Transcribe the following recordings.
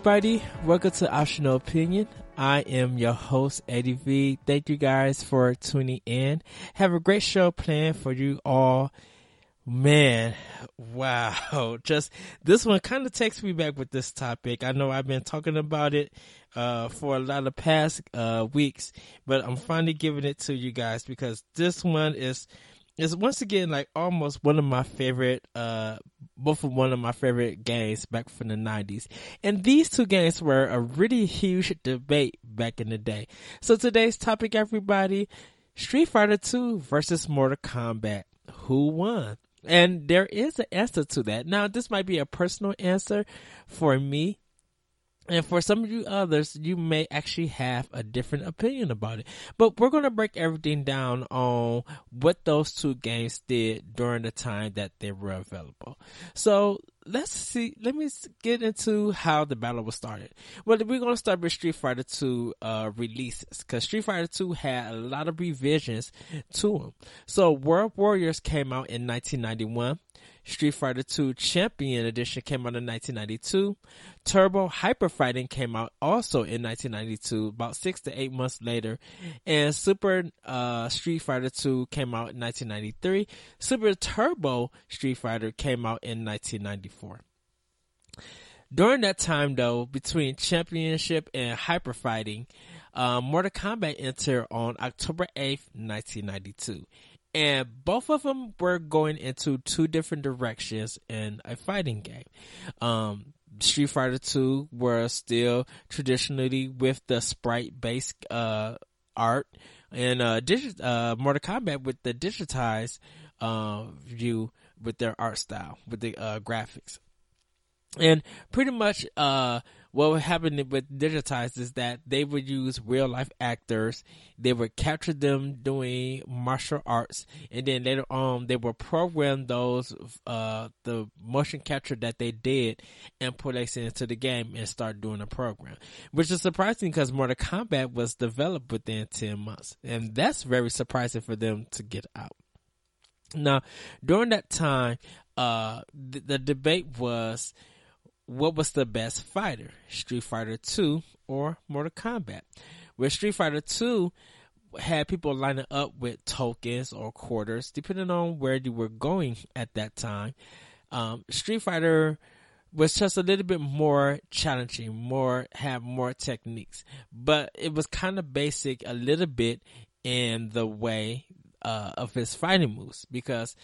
everybody. Welcome to Optional Opinion. I am your host, Eddie V. Thank you guys for tuning in. Have a great show planned for you all. Man, wow. Just this one kind of takes me back with this topic. I know I've been talking about it uh, for a lot of past uh, weeks, but I'm finally giving it to you guys because this one is is once again like almost one of my favorite uh both of one of my favorite games back from the 90s and these two games were a really huge debate back in the day. So today's topic everybody street fighter 2 versus mortal kombat. Who won? And there is an answer to that. Now this might be a personal answer for me and for some of you others, you may actually have a different opinion about it. But we're going to break everything down on what those two games did during the time that they were available. So let's see. Let me get into how the battle was started. Well, we're going to start with Street Fighter 2 uh, releases because Street Fighter 2 had a lot of revisions to them. So World Warriors came out in 1991. Street Fighter II Champion Edition came out in 1992. Turbo Hyper Fighting came out also in 1992, about six to eight months later. And Super uh, Street Fighter II came out in 1993. Super Turbo Street Fighter came out in 1994. During that time, though, between Championship and Hyper Fighting, uh, Mortal Kombat entered on October 8th, 1992 and both of them were going into two different directions in a fighting game. Um, Street Fighter 2 were still traditionally with the sprite based, uh, art and, uh, digi- uh, Mortal Kombat with the digitized, uh, view with their art style, with the, uh, graphics. And pretty much, uh, what would happen with digitized is that they would use real life actors. They would capture them doing martial arts, and then later on they would program those uh, the motion capture that they did and put it into the game and start doing a program, which is surprising because Mortal Kombat was developed within ten months, and that's very surprising for them to get out. Now, during that time, uh, the, the debate was what was the best fighter, Street Fighter 2 or Mortal Kombat? Where Street Fighter 2 had people lining up with tokens or quarters, depending on where you were going at that time. Um, Street Fighter was just a little bit more challenging, more have more techniques, but it was kind of basic a little bit in the way uh, of his fighting moves because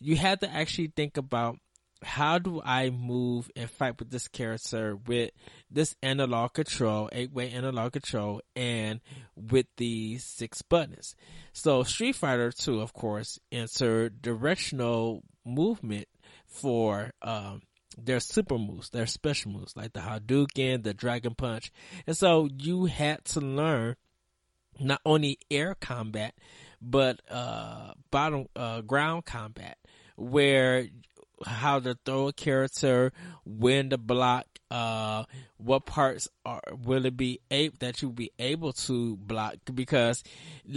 you had to actually think about how do I move and fight with this character with this analog control, eight way analog control, and with these six buttons? So Street Fighter 2, of course, entered directional movement for, um, their super moves, their special moves, like the Hadouken, the Dragon Punch. And so you had to learn not only air combat, but, uh, bottom, uh, ground combat, where how to throw a character, when to block, uh, what parts are will it be able that you'll be able to block because,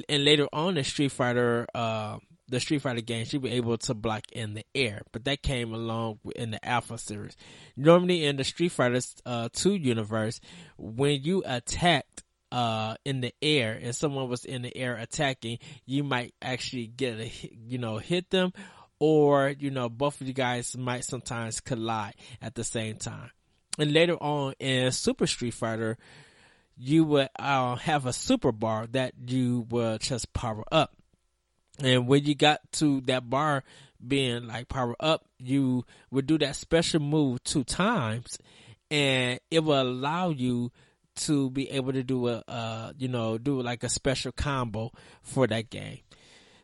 and later on the Street Fighter, uh, the Street Fighter games, you'll be able to block in the air, but that came along in the Alpha series. Normally in the Street Fighter uh, 2 universe, when you attacked uh, in the air and someone was in the air attacking, you might actually get a, you know, hit them or, you know, both of you guys might sometimes collide at the same time. And later on in Super Street Fighter, you would uh, have a super bar that you would just power up. And when you got to that bar being like power up, you would do that special move two times and it will allow you to be able to do a, uh, you know, do like a special combo for that game.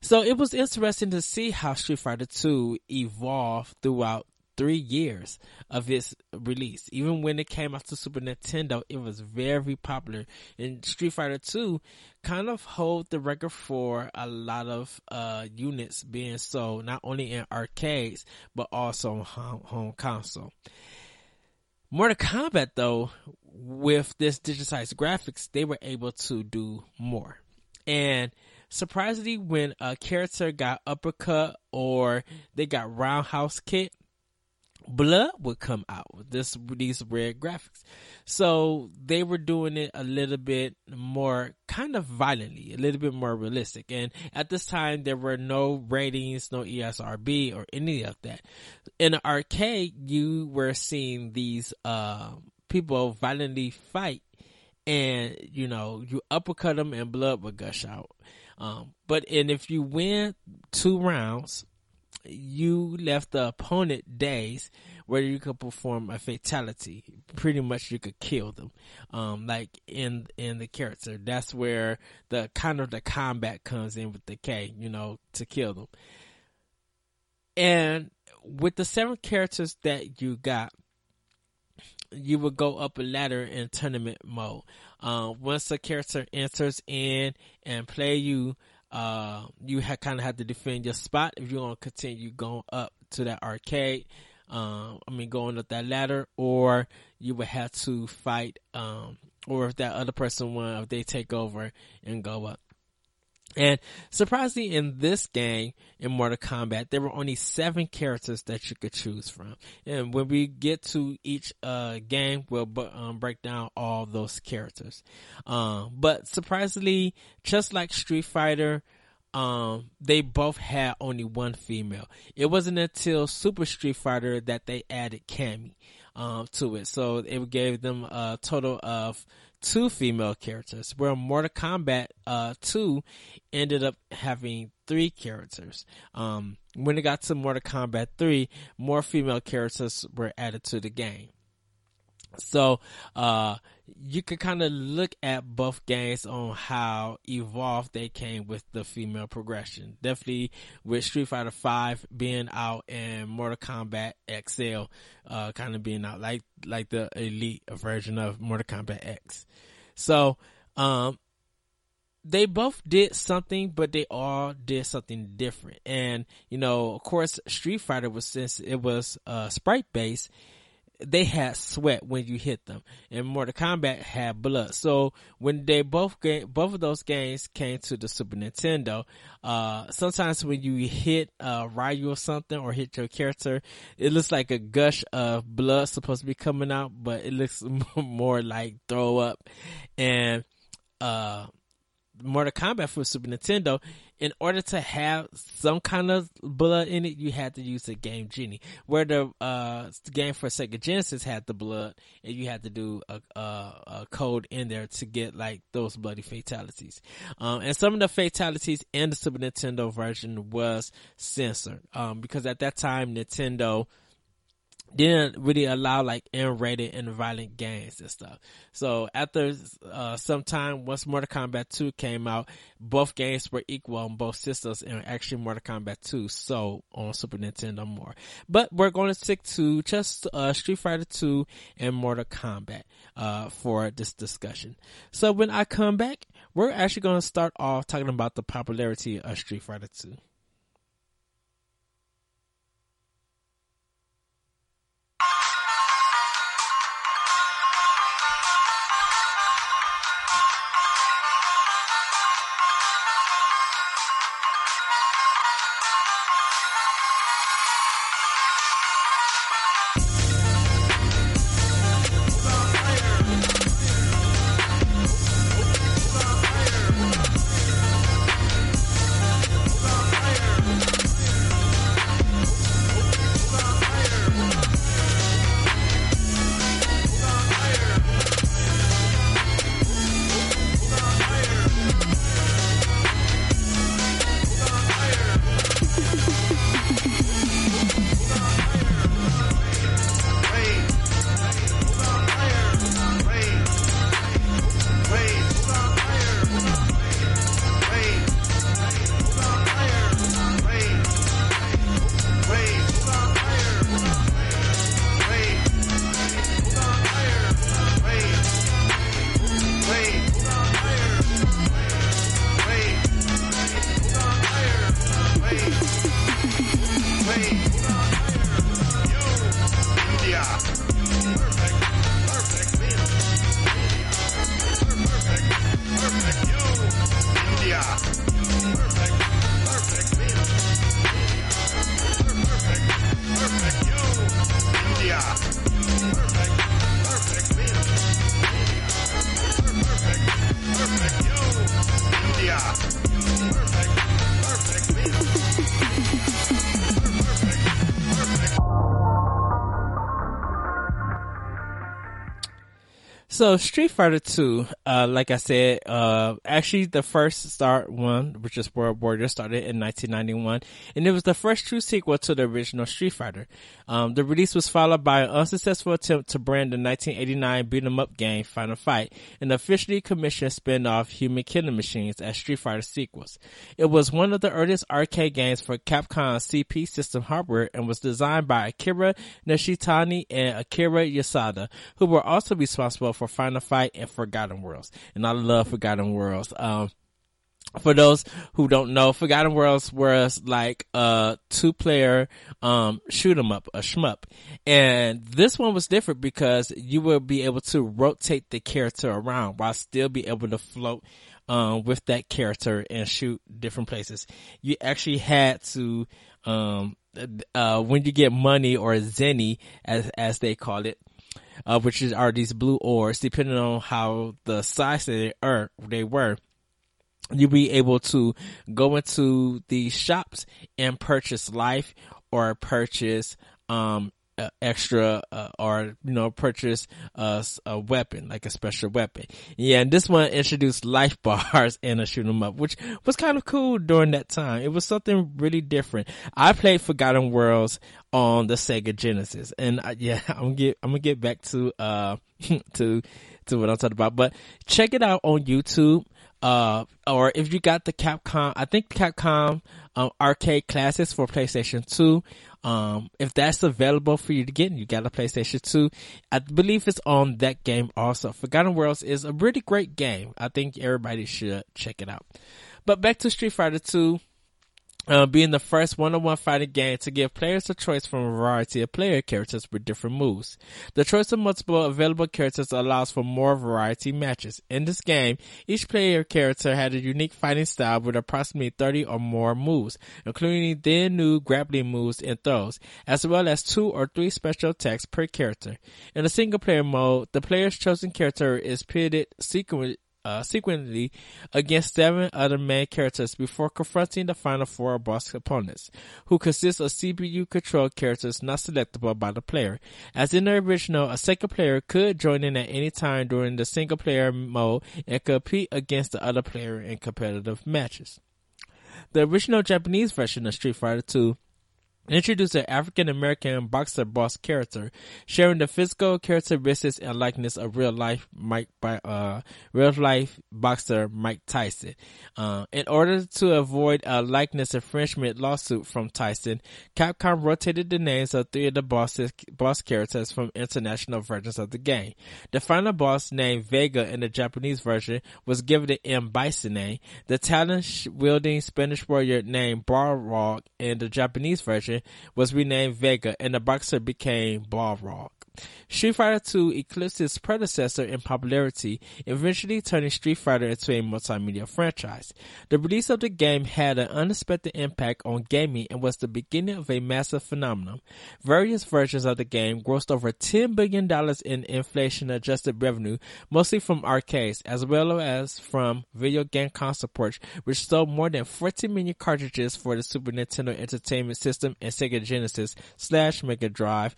So it was interesting to see how Street Fighter 2 evolved throughout three years of its release. Even when it came out to Super Nintendo, it was very popular. And Street Fighter 2 kind of hold the record for a lot of uh, units being sold, not only in arcades, but also on home, home console. Mortal Kombat though, with this digitized graphics, they were able to do more. And surprisingly, when a character got uppercut or they got roundhouse kick, blood would come out with this these red graphics. So they were doing it a little bit more kind of violently, a little bit more realistic. And at this time there were no ratings, no ESRB or any of that. In the arcade you were seeing these uh, people violently fight and you know, you uppercut them and blood would gush out. Um, but and if you win two rounds, you left the opponent days where you could perform a fatality. Pretty much you could kill them. Um, like in, in the character. That's where the kind of the combat comes in with the K, you know, to kill them. And with the seven characters that you got, you would go up a ladder in tournament mode. Uh, once a character enters in and play you, uh, you ha- kind of have to defend your spot if you want to continue going up to that arcade. Um, I mean, going up that ladder, or you would have to fight, um, or if that other person won, if they take over and go up. And surprisingly, in this game, in Mortal Kombat, there were only seven characters that you could choose from. And when we get to each uh, game, we'll um, break down all those characters. Um, but surprisingly, just like Street Fighter, um, they both had only one female. It wasn't until Super Street Fighter that they added Cammy um, to it. So it gave them a total of two female characters, where Mortal Kombat uh, 2 ended up having three characters. Um, when it got to Mortal Kombat 3, more female characters were added to the game. So, uh, you could kind of look at both games on how evolved they came with the female progression. Definitely with Street Fighter Five being out and Mortal Kombat XL, uh, kind of being out like, like the elite version of Mortal Kombat X. So, um, they both did something, but they all did something different. And, you know, of course, Street Fighter was, since it was, uh, sprite based, they had sweat when you hit them, and Mortal Kombat had blood. So when they both game, both of those games came to the Super Nintendo, uh, sometimes when you hit uh, Ryu or something or hit your character, it looks like a gush of blood supposed to be coming out, but it looks more like throw up, and uh, Mortal Kombat for Super Nintendo, in order to have some kind of blood in it, you had to use the Game Genie. Where the uh, game for Sega Genesis had the blood, and you had to do a, a, a code in there to get like those bloody fatalities. Um, and some of the fatalities in the Super Nintendo version was censored um, because at that time Nintendo didn't really allow like M-rated and violent games and stuff. So after uh, some time, once Mortal Kombat 2 came out, both games were equal on both systems, and actually Mortal Kombat 2 so on Super Nintendo more. But we're going to stick to just uh, Street Fighter 2 and Mortal Kombat uh, for this discussion. So when I come back, we're actually going to start off talking about the popularity of Street Fighter 2. So Street Fighter Two, uh, like I said, uh, actually the first start one, which is World Warrior, started in 1991, and it was the first true sequel to the original Street Fighter. Um, the release was followed by an unsuccessful attempt to brand the 1989 beat 'em up game Final Fight, and officially commissioned spin-off Human Killing Machines as Street Fighter sequels. It was one of the earliest arcade games for Capcom's CP system hardware and was designed by Akira Nishitani and Akira Yasuda, who were also responsible for Final Fight and Forgotten Worlds. And I love Forgotten Worlds. Um, for those who don't know, Forgotten Worlds was like a two player, um, shoot 'em up, a shmup. And this one was different because you will be able to rotate the character around while still be able to float, um, with that character and shoot different places. You actually had to, um, uh, when you get money or zenny as, as they call it, uh, which is, are these blue ores, depending on how the size they are, they were, you'll be able to go into the shops and purchase life or purchase, um, uh, extra uh, or you know purchase a, a, weapon like a special weapon yeah and this one introduced life bars and a shoot 'em up which was kind of cool during that time it was something really different i played forgotten worlds on the sega genesis and uh, yeah i'm get i'm gonna get back to uh to to what i'm talking about but check it out on youtube uh, or if you got the Capcom, I think Capcom um, arcade classics for PlayStation 2. Um, if that's available for you to get, you got a PlayStation 2, I believe it's on that game also. Forgotten Worlds is a really great game. I think everybody should check it out. But back to Street Fighter 2 uh, being the first one-on-one fighting game to give players a choice from a variety of player characters with different moves. The choice of multiple available characters allows for more variety matches. In this game, each player character had a unique fighting style with approximately 30 or more moves, including then new grappling moves and throws, as well as two or three special attacks per character. In a single player mode, the player's chosen character is pitted sequentially uh, sequentially against seven other main characters before confronting the final four boss opponents, who consist of CPU controlled characters not selectable by the player. As in the original, a second player could join in at any time during the single player mode and compete against the other player in competitive matches. The original Japanese version of Street Fighter II introduced an African American boxer boss character, sharing the physical characteristics and likeness of real life Mike by uh real life boxer Mike Tyson. Uh, in order to avoid a likeness infringement lawsuit from Tyson, Capcom rotated the names of three of the bosses, boss characters from international versions of the game. The final boss named Vega in the Japanese version was given the M. Bison name. The talent wielding Spanish warrior named Balrog in the Japanese version was renamed Vega and the boxer became Balrog. Street Fighter II eclipsed its predecessor in popularity, eventually turning Street Fighter into a multimedia franchise. The release of the game had an unexpected impact on gaming and was the beginning of a massive phenomenon. Various versions of the game grossed over $10 billion in inflation adjusted revenue, mostly from arcades, as well as from video game console ports, which sold more than 14 million cartridges for the Super Nintendo Entertainment System and Sega Genesis slash Mega Drive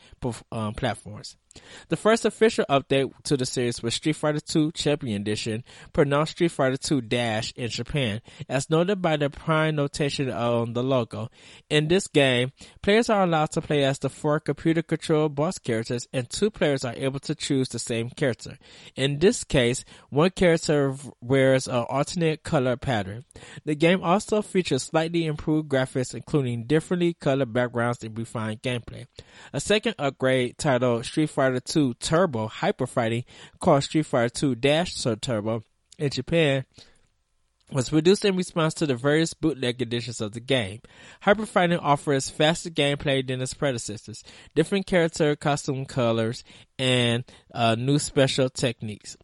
um, platforms. Thanks. The first official update to the series was Street Fighter II Champion Edition, pronounced Street Fighter II Dash in Japan, as noted by the prime notation on the logo. In this game, players are allowed to play as the four computer-controlled boss characters, and two players are able to choose the same character. In this case, one character wears an alternate color pattern. The game also features slightly improved graphics, including differently colored backgrounds and refined gameplay. A second upgrade titled Street Fighter 2 Turbo Hyper Fighting called Street Fighter 2 Dash Turbo in Japan was produced in response to the various bootleg editions of the game. Hyper Fighting offers faster gameplay than its predecessors, different character costume colors, and uh, new special techniques.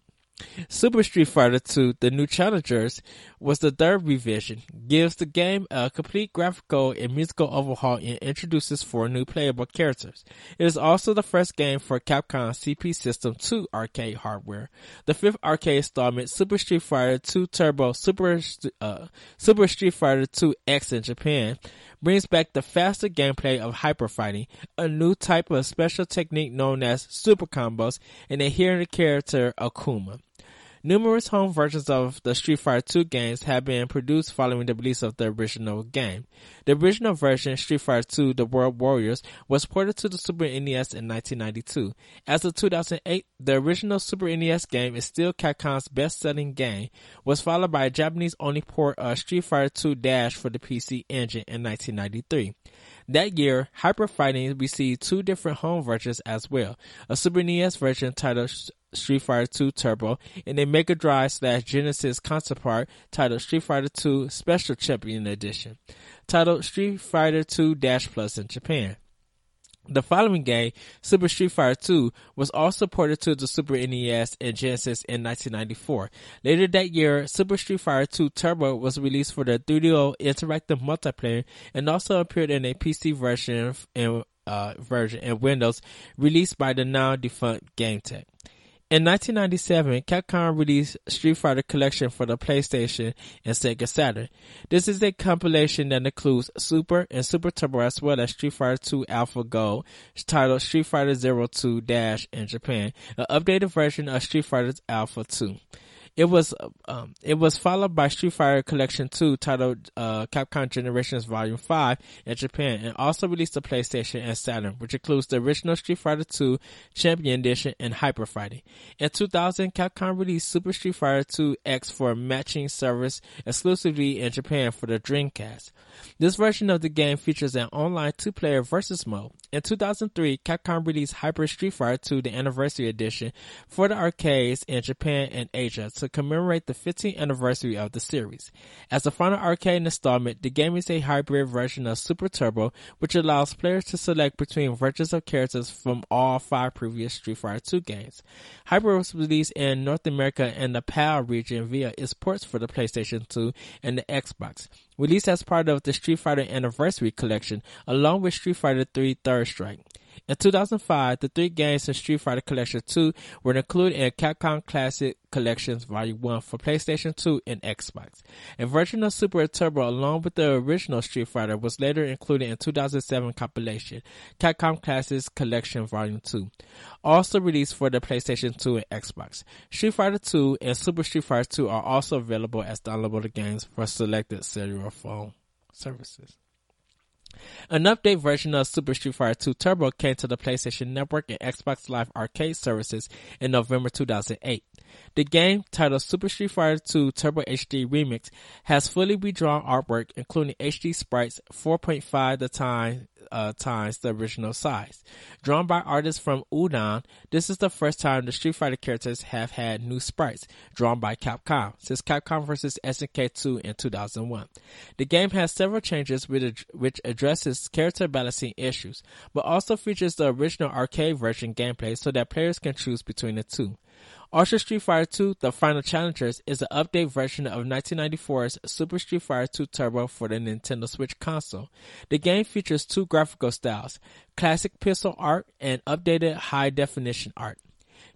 Super Street Fighter II The New Challengers was the third revision, gives the game a complete graphical and musical overhaul and introduces four new playable characters. It is also the first game for Capcom CP System 2 arcade hardware. The fifth arcade installment, Super Street Fighter II Turbo Super, uh, Super Street Fighter II X in Japan, brings back the faster gameplay of hyper fighting, a new type of special technique known as super combos, and a to character Akuma. Numerous home versions of the Street Fighter 2 games have been produced following the release of the original game. The original version, Street Fighter 2 The World Warriors, was ported to the Super NES in 1992. As of 2008, the original Super NES game is still Capcom's best-selling game, was followed by a Japanese-only port of Street Fighter 2 Dash for the PC Engine in 1993. That year, Hyper Fighting received two different home versions as well. A Super NES version titled Street Fighter 2 Turbo and a Mega Drive slash Genesis counterpart titled Street Fighter 2 Special Champion Edition, titled Street Fighter 2 Dash Plus in Japan. The following game, Super Street Fighter 2, was also ported to the Super NES and Genesis in 1994. Later that year, Super Street Fighter 2 Turbo was released for the 3DO interactive multiplayer and also appeared in a PC version and uh, version and Windows released by the now defunct GameTek. In 1997, Capcom released Street Fighter Collection for the PlayStation and Sega Saturn. This is a compilation that includes Super and Super Turbo as well as Street Fighter 2 Alpha Gold, titled Street Fighter Zero 2 Dash in Japan, an updated version of Street Fighter Alpha 2. It was um, it was followed by Street Fighter Collection 2 titled uh, Capcom Generations Volume 5 in Japan and also released to PlayStation and Saturn, which includes the original Street Fighter 2 Champion Edition and Hyper Fighting. In 2000, Capcom released Super Street Fighter 2 X for a matching service exclusively in Japan for the Dreamcast. This version of the game features an online two-player versus mode. In 2003, Capcom released Hyper Street Fighter 2 the Anniversary Edition for the arcades in Japan and Asia to commemorate the 15th anniversary of the series. As the final arcade installment, the game is a hybrid version of Super Turbo, which allows players to select between versions of characters from all five previous Street Fighter 2 games. Hyper was released in North America and the PAL region via its ports for the PlayStation 2 and the Xbox. Released as part of the Street Fighter Anniversary Collection, along with Street Fighter 3 Third Strike. In 2005, the three games in Street Fighter Collection 2 were included in Capcom Classic Collections Volume 1 for PlayStation 2 and Xbox. A version of Super Turbo along with the original Street Fighter was later included in 2007 compilation Capcom Classics Collection Volume 2, also released for the PlayStation 2 and Xbox. Street Fighter 2 and Super Street Fighter 2 are also available as downloadable games for selected cellular phone services. An update version of Super Street Fighter 2 Turbo came to the PlayStation Network and Xbox Live Arcade services in November 2008. The game, titled Super Street Fighter 2 Turbo HD Remix, has fully redrawn artwork including HD sprites 4.5 the time uh, times the original size. Drawn by artists from Udon, this is the first time the Street Fighter characters have had new sprites drawn by Capcom since Capcom vs. SNK 2 in 2001. The game has several changes which, which addresses character balancing issues, but also features the original arcade version gameplay so that players can choose between the two. Ultra Street Fighter 2 The Final Challengers is an update version of 1994's Super Street Fighter 2 Turbo for the Nintendo Switch console. The game features two graphical styles, classic pixel art and updated high definition art.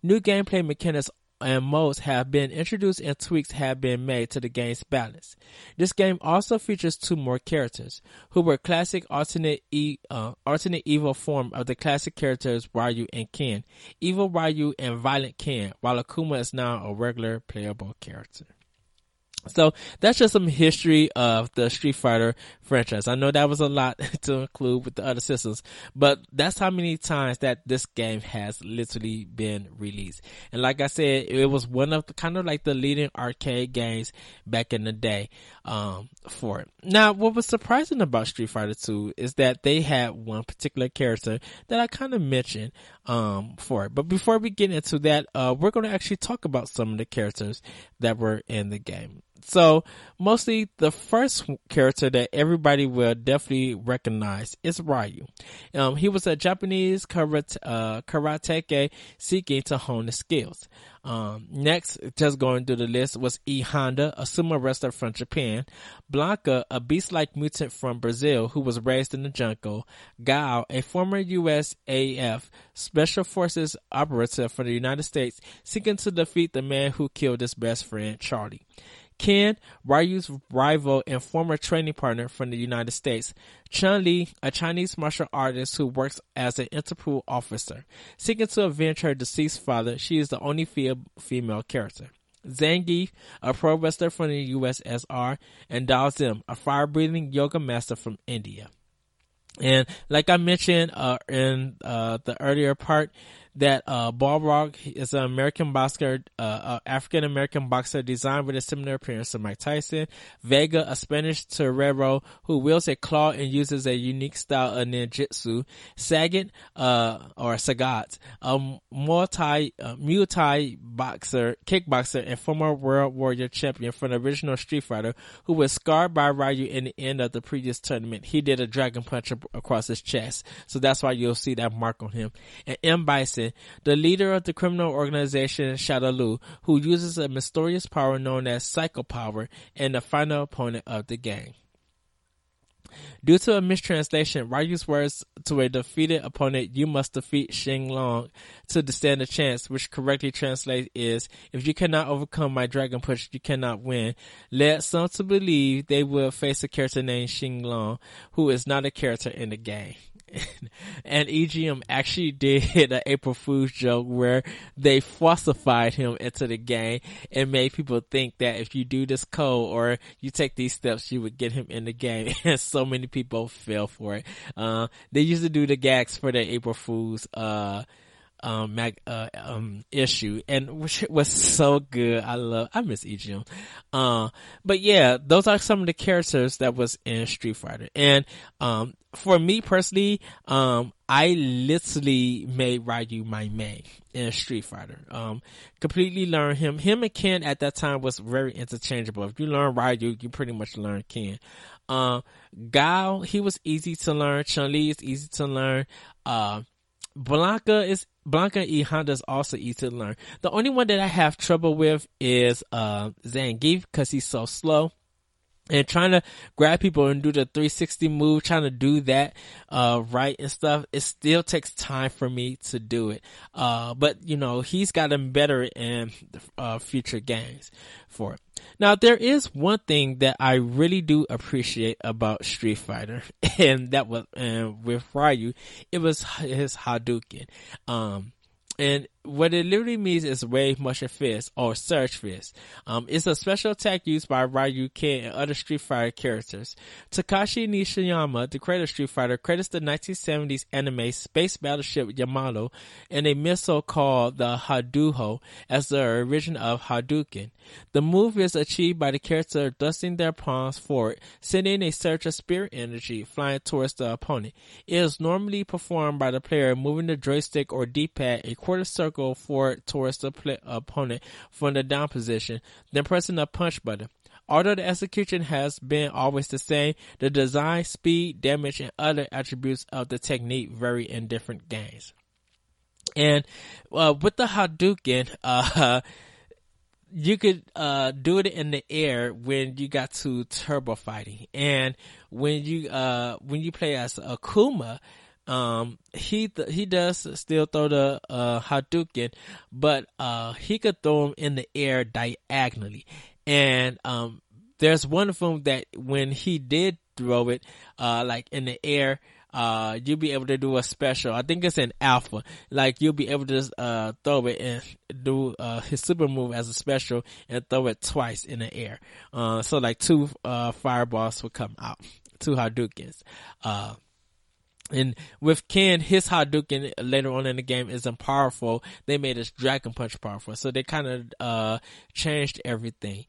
New gameplay mechanics and modes have been introduced and tweaks have been made to the game's balance. This game also features two more characters, who were classic alternate e, uh, alternate evil form of the classic characters Ryu and Ken, Evil Ryu and Violent Ken, while Akuma is now a regular playable character. So that's just some history of the Street Fighter franchise. I know that was a lot to include with the other systems, but that's how many times that this game has literally been released. And like I said, it was one of the kind of like the leading arcade games back in the day, um, for it. Now, what was surprising about Street Fighter 2 is that they had one particular character that I kind of mentioned, um, for it. But before we get into that, uh, we're going to actually talk about some of the characters that were in the game. So mostly the first character that everybody will definitely recognize is Ryu. Um, he was a Japanese karate, uh, karateka seeking to hone his skills. Um, next, just going through the list was E Honda, a sumo wrestler from Japan, Blanka, a beast-like mutant from Brazil who was raised in the jungle, Guile, a former USAF Special Forces operative for the United States, seeking to defeat the man who killed his best friend Charlie. Ken, Ryu's rival and former training partner from the United States. Chun Li, a Chinese martial artist who works as an Interpol officer. Seeking to avenge her deceased father, she is the only female character. Zangief, a pro wrestler from the USSR, and Dhalsim, a fire-breathing yoga master from India. And like I mentioned uh, in uh, the earlier part, that uh, Balrog is an American boxer, uh, uh African American boxer designed with a similar appearance to Mike Tyson. Vega, a Spanish torero who wields a claw and uses a unique style of ninjutsu. Sagat, uh, or Sagat, a Thai, uh, boxer, kickboxer, and former World Warrior champion from the original Street Fighter, who was scarred by Ryu in the end of the previous tournament. He did a dragon punch across his chest, so that's why you'll see that mark on him. And M. Bison, the leader of the criminal organization Shadaloo, who uses a mysterious power known as Psycho Power, and the final opponent of the game. Due to a mistranslation, Ryu's words to a defeated opponent, you must defeat Sheng Long to stand a chance, which correctly translates is, if you cannot overcome my dragon punch, you cannot win. Led some to believe they will face a character named Sheng Long, who is not a character in the game. and EGM actually did an April Fool's joke where they falsified him into the game and made people think that if you do this code or you take these steps, you would get him in the game. And so many people fell for it. Uh, they used to do the gags for the April Fool's, uh, um, mag, uh, um, issue and which was so good. I love, I miss EGM. Uh, but yeah, those are some of the characters that was in Street Fighter. And, um, for me personally, um, I literally made Ryu my main in Street Fighter. Um, completely learned him. Him and Ken at that time was very interchangeable. If you learn Ryu, you pretty much learn Ken. Uh, Guile, he was easy to learn. Chun Li is easy to learn. Uh, Blanka is Blanka E Honda is also easy to learn. The only one that I have trouble with is uh Zangief because he's so slow and trying to grab people and do the 360 move, trying to do that, uh, right and stuff, it still takes time for me to do it. Uh, but you know, he's gotten better in, uh, future games for it. Now, there is one thing that I really do appreciate about Street Fighter, and that was, and with Ryu, it was his Hadouken. Um, and what it literally means is wave motion fist or surge fist. Um, it's a special attack used by Ryu, Ken, and other Street Fighter characters. Takashi Nishiyama, the creator of Street Fighter, credits the 1970s anime Space Battleship Yamato and a missile called the Hadoho as the origin of Hadouken. The move is achieved by the character thrusting their palms forward, sending a surge of spirit energy flying towards the opponent. It is normally performed by the player moving the joystick or D-pad a quarter circle go forward towards the play- opponent from the down position, then pressing the punch button. Although the execution has been always the same, the design, speed, damage, and other attributes of the technique vary in different games. And uh, with the Hadouken, uh, you could uh, do it in the air when you got to turbo fighting, and when you uh, when you play as Akuma, um, he th- he does still throw the uh, Hadouken, but uh, he could throw them in the air diagonally. And um, there's one of them that when he did throw it, uh, like in the air, uh, you'll be able to do a special. I think it's an alpha. Like you'll be able to uh, throw it and do uh, his super move as a special and throw it twice in the air. Uh, so like two uh, fireballs will come out, two Hadoukens. Uh, and with Ken, his Hadouken later on in the game isn't powerful. They made his Dragon Punch powerful. So they kind of, uh, changed everything.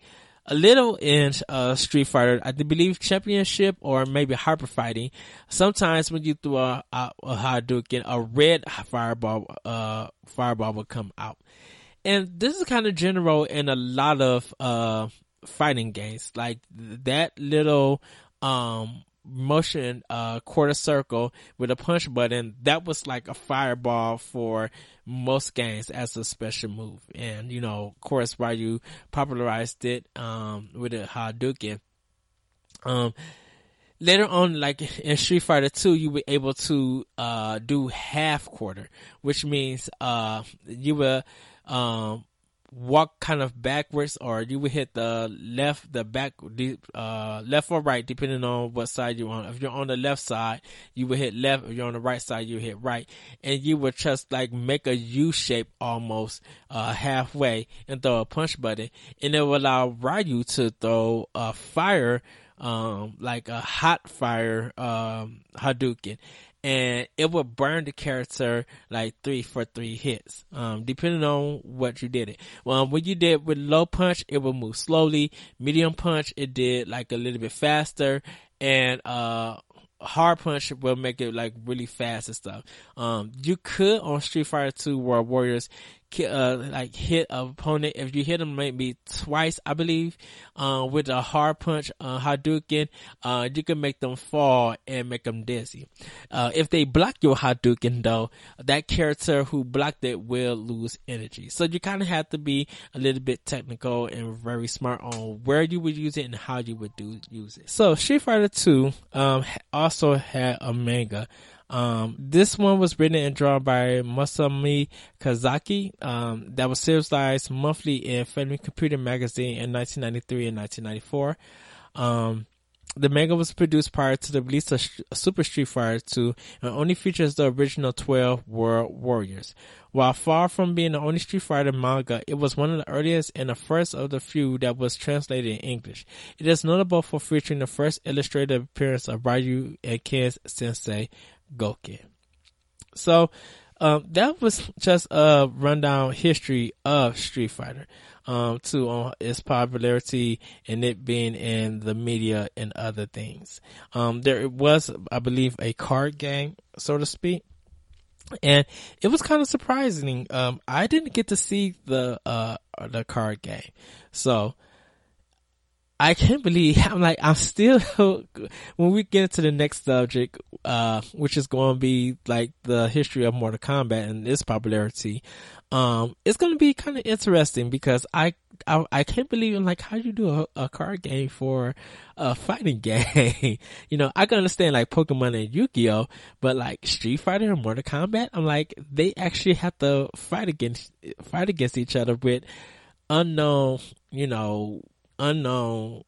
A little in, uh, Street Fighter, I believe Championship or maybe Hyper Fighting. Sometimes when you throw a, a, a Hadouken, a red fireball, uh, fireball will come out. And this is kind of general in a lot of, uh, fighting games. Like that little um motion uh quarter circle with a punch button that was like a fireball for most games as a special move. And you know of course you popularized it um with a hadouken. Um later on like in street fighter 2 you were able to uh do half quarter which means uh you were um walk kind of backwards or you would hit the left the back uh left or right depending on what side you're on. If you're on the left side you would hit left. If you're on the right side you hit right. And you would just like make a u shape almost uh halfway and throw a punch button. And it will allow ryu to throw a fire um like a hot fire um hadouken and it would burn the character like three for three hits, um, depending on what you did it. Well, when you did with low punch, it would move slowly. Medium punch, it did like a little bit faster, and uh, hard punch will make it like really fast and stuff. Um, you could on Street Fighter 2 World Warriors uh, like hit opponent if you hit them maybe twice, I believe, uh, with a hard punch, uh, Hadouken, uh, you can make them fall and make them dizzy. Uh, if they block your Hadouken though, that character who blocked it will lose energy. So you kind of have to be a little bit technical and very smart on where you would use it and how you would do use it. So Street Fighter 2, um, also had a manga. Um, this one was written and drawn by Masaomi Kanzaki. Um, that was serialized monthly in Family Computer Magazine in 1993 and 1994. Um, the manga was produced prior to the release of Super Street Fighter 2 and only features the original 12 World Warriors. While far from being the only Street Fighter manga, it was one of the earliest and the first of the few that was translated in English. It is notable for featuring the first illustrated appearance of Ryu and Ken's sensei, Gouken. So, um, that was just a rundown history of Street Fighter, um, to on its popularity and it being in the media and other things. Um, there was, I believe, a card game, so to speak. And it was kind of surprising. Um, I didn't get to see the, uh, the card game. So, I can't believe I'm like I'm still when we get into the next subject, uh, which is going to be like the history of Mortal Kombat and its popularity. Um, it's going to be kind of interesting because I, I, I can't believe in like how you do a, a card game for a fighting game. you know, I can understand like Pokemon and Yu-Gi-Oh, but like Street Fighter and Mortal Kombat, I'm like they actually have to fight against fight against each other with unknown, you know unknown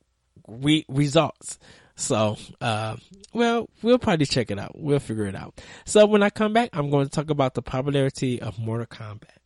re- results. So, uh, well, we'll probably check it out. We'll figure it out. So when I come back, I'm going to talk about the popularity of Mortal Kombat.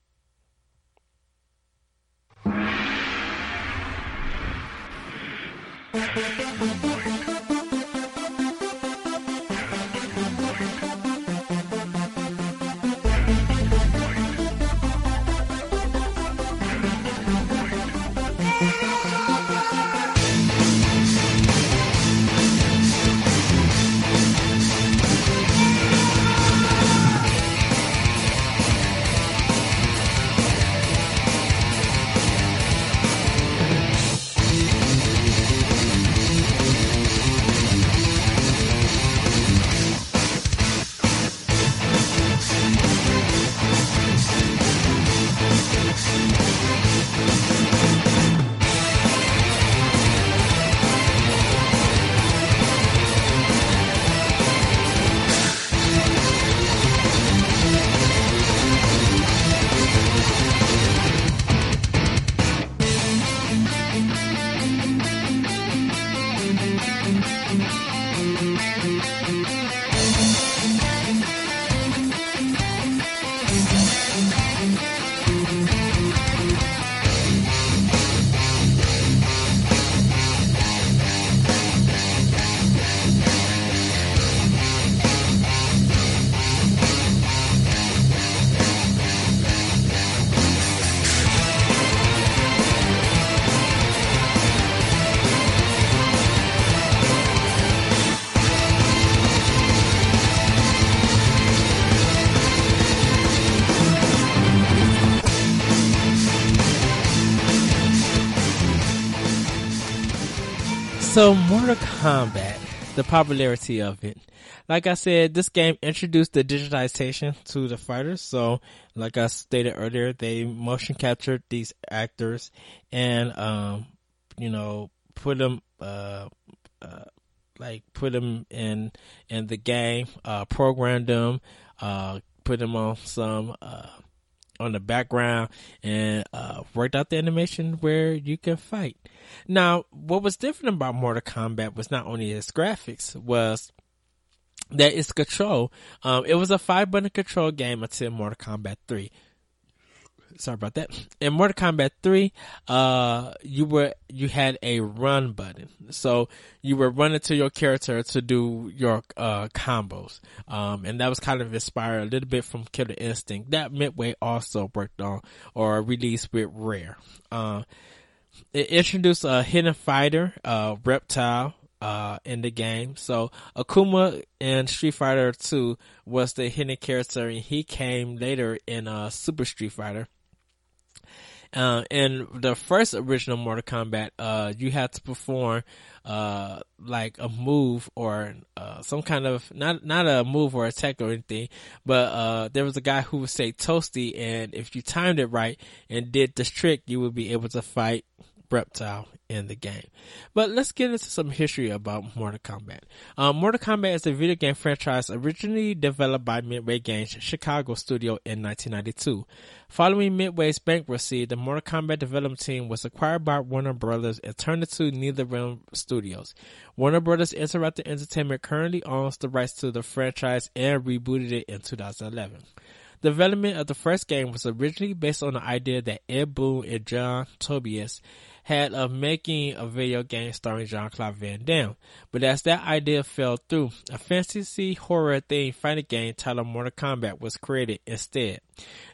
So, Mortal Kombat, the popularity of it. Like I said, this game introduced the digitization to the fighters. So, like I stated earlier, they motion captured these actors and, um, you know, put them, uh, uh, like put them in, in the game, uh, programmed them, uh, put them on some, uh, on the background and uh, worked out the animation where you can fight. Now, what was different about Mortal Kombat was not only its graphics, was that its control. Um, it was a five button control game until Mortal Kombat 3 sorry about that. In Mortal Kombat 3, uh, you were, you had a run button. So you were running to your character to do your, uh, combos. Um, and that was kind of inspired a little bit from Killer Instinct that Midway also worked on or released with Rare. Uh, it introduced a hidden fighter, uh, Reptile, uh, in the game. So Akuma in Street Fighter 2 was the hidden character and he came later in, uh, Super Street Fighter. Uh, in the first original Mortal Kombat, uh, you had to perform, uh, like a move or, uh, some kind of, not, not a move or attack or anything, but, uh, there was a guy who would say toasty and if you timed it right and did this trick, you would be able to fight reptile in the game. But let's get into some history about Mortal Kombat. Um, Mortal Kombat is a video game franchise originally developed by Midway Games Chicago studio in 1992. Following Midway's bankruptcy, the Mortal Kombat development team was acquired by Warner Brothers and turned into NetherRealm Studios. Warner Brothers Interactive Entertainment currently owns the rights to the franchise and rebooted it in 2011. The development of the first game was originally based on the idea that Ed Boon and John Tobias had of making a video game starring Jean-Claude Van Damme. But as that idea fell through, a fantasy horror themed fighting game titled Mortal Kombat was created instead.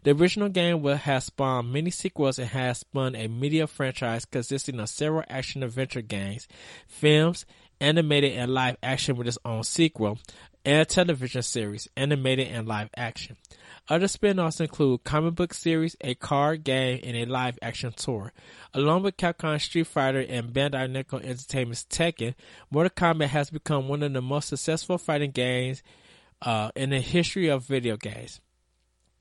The original game would have spawned many sequels and has spun a media franchise consisting of several action adventure games, films, animated and live action with its own sequel, and a television series, animated and live action. Other spin-offs include comic book series, a card game, and a live action tour. Along with Capcom Street Fighter and Bandai Namco Entertainment's Tekken, Mortal Kombat has become one of the most successful fighting games uh, in the history of video games.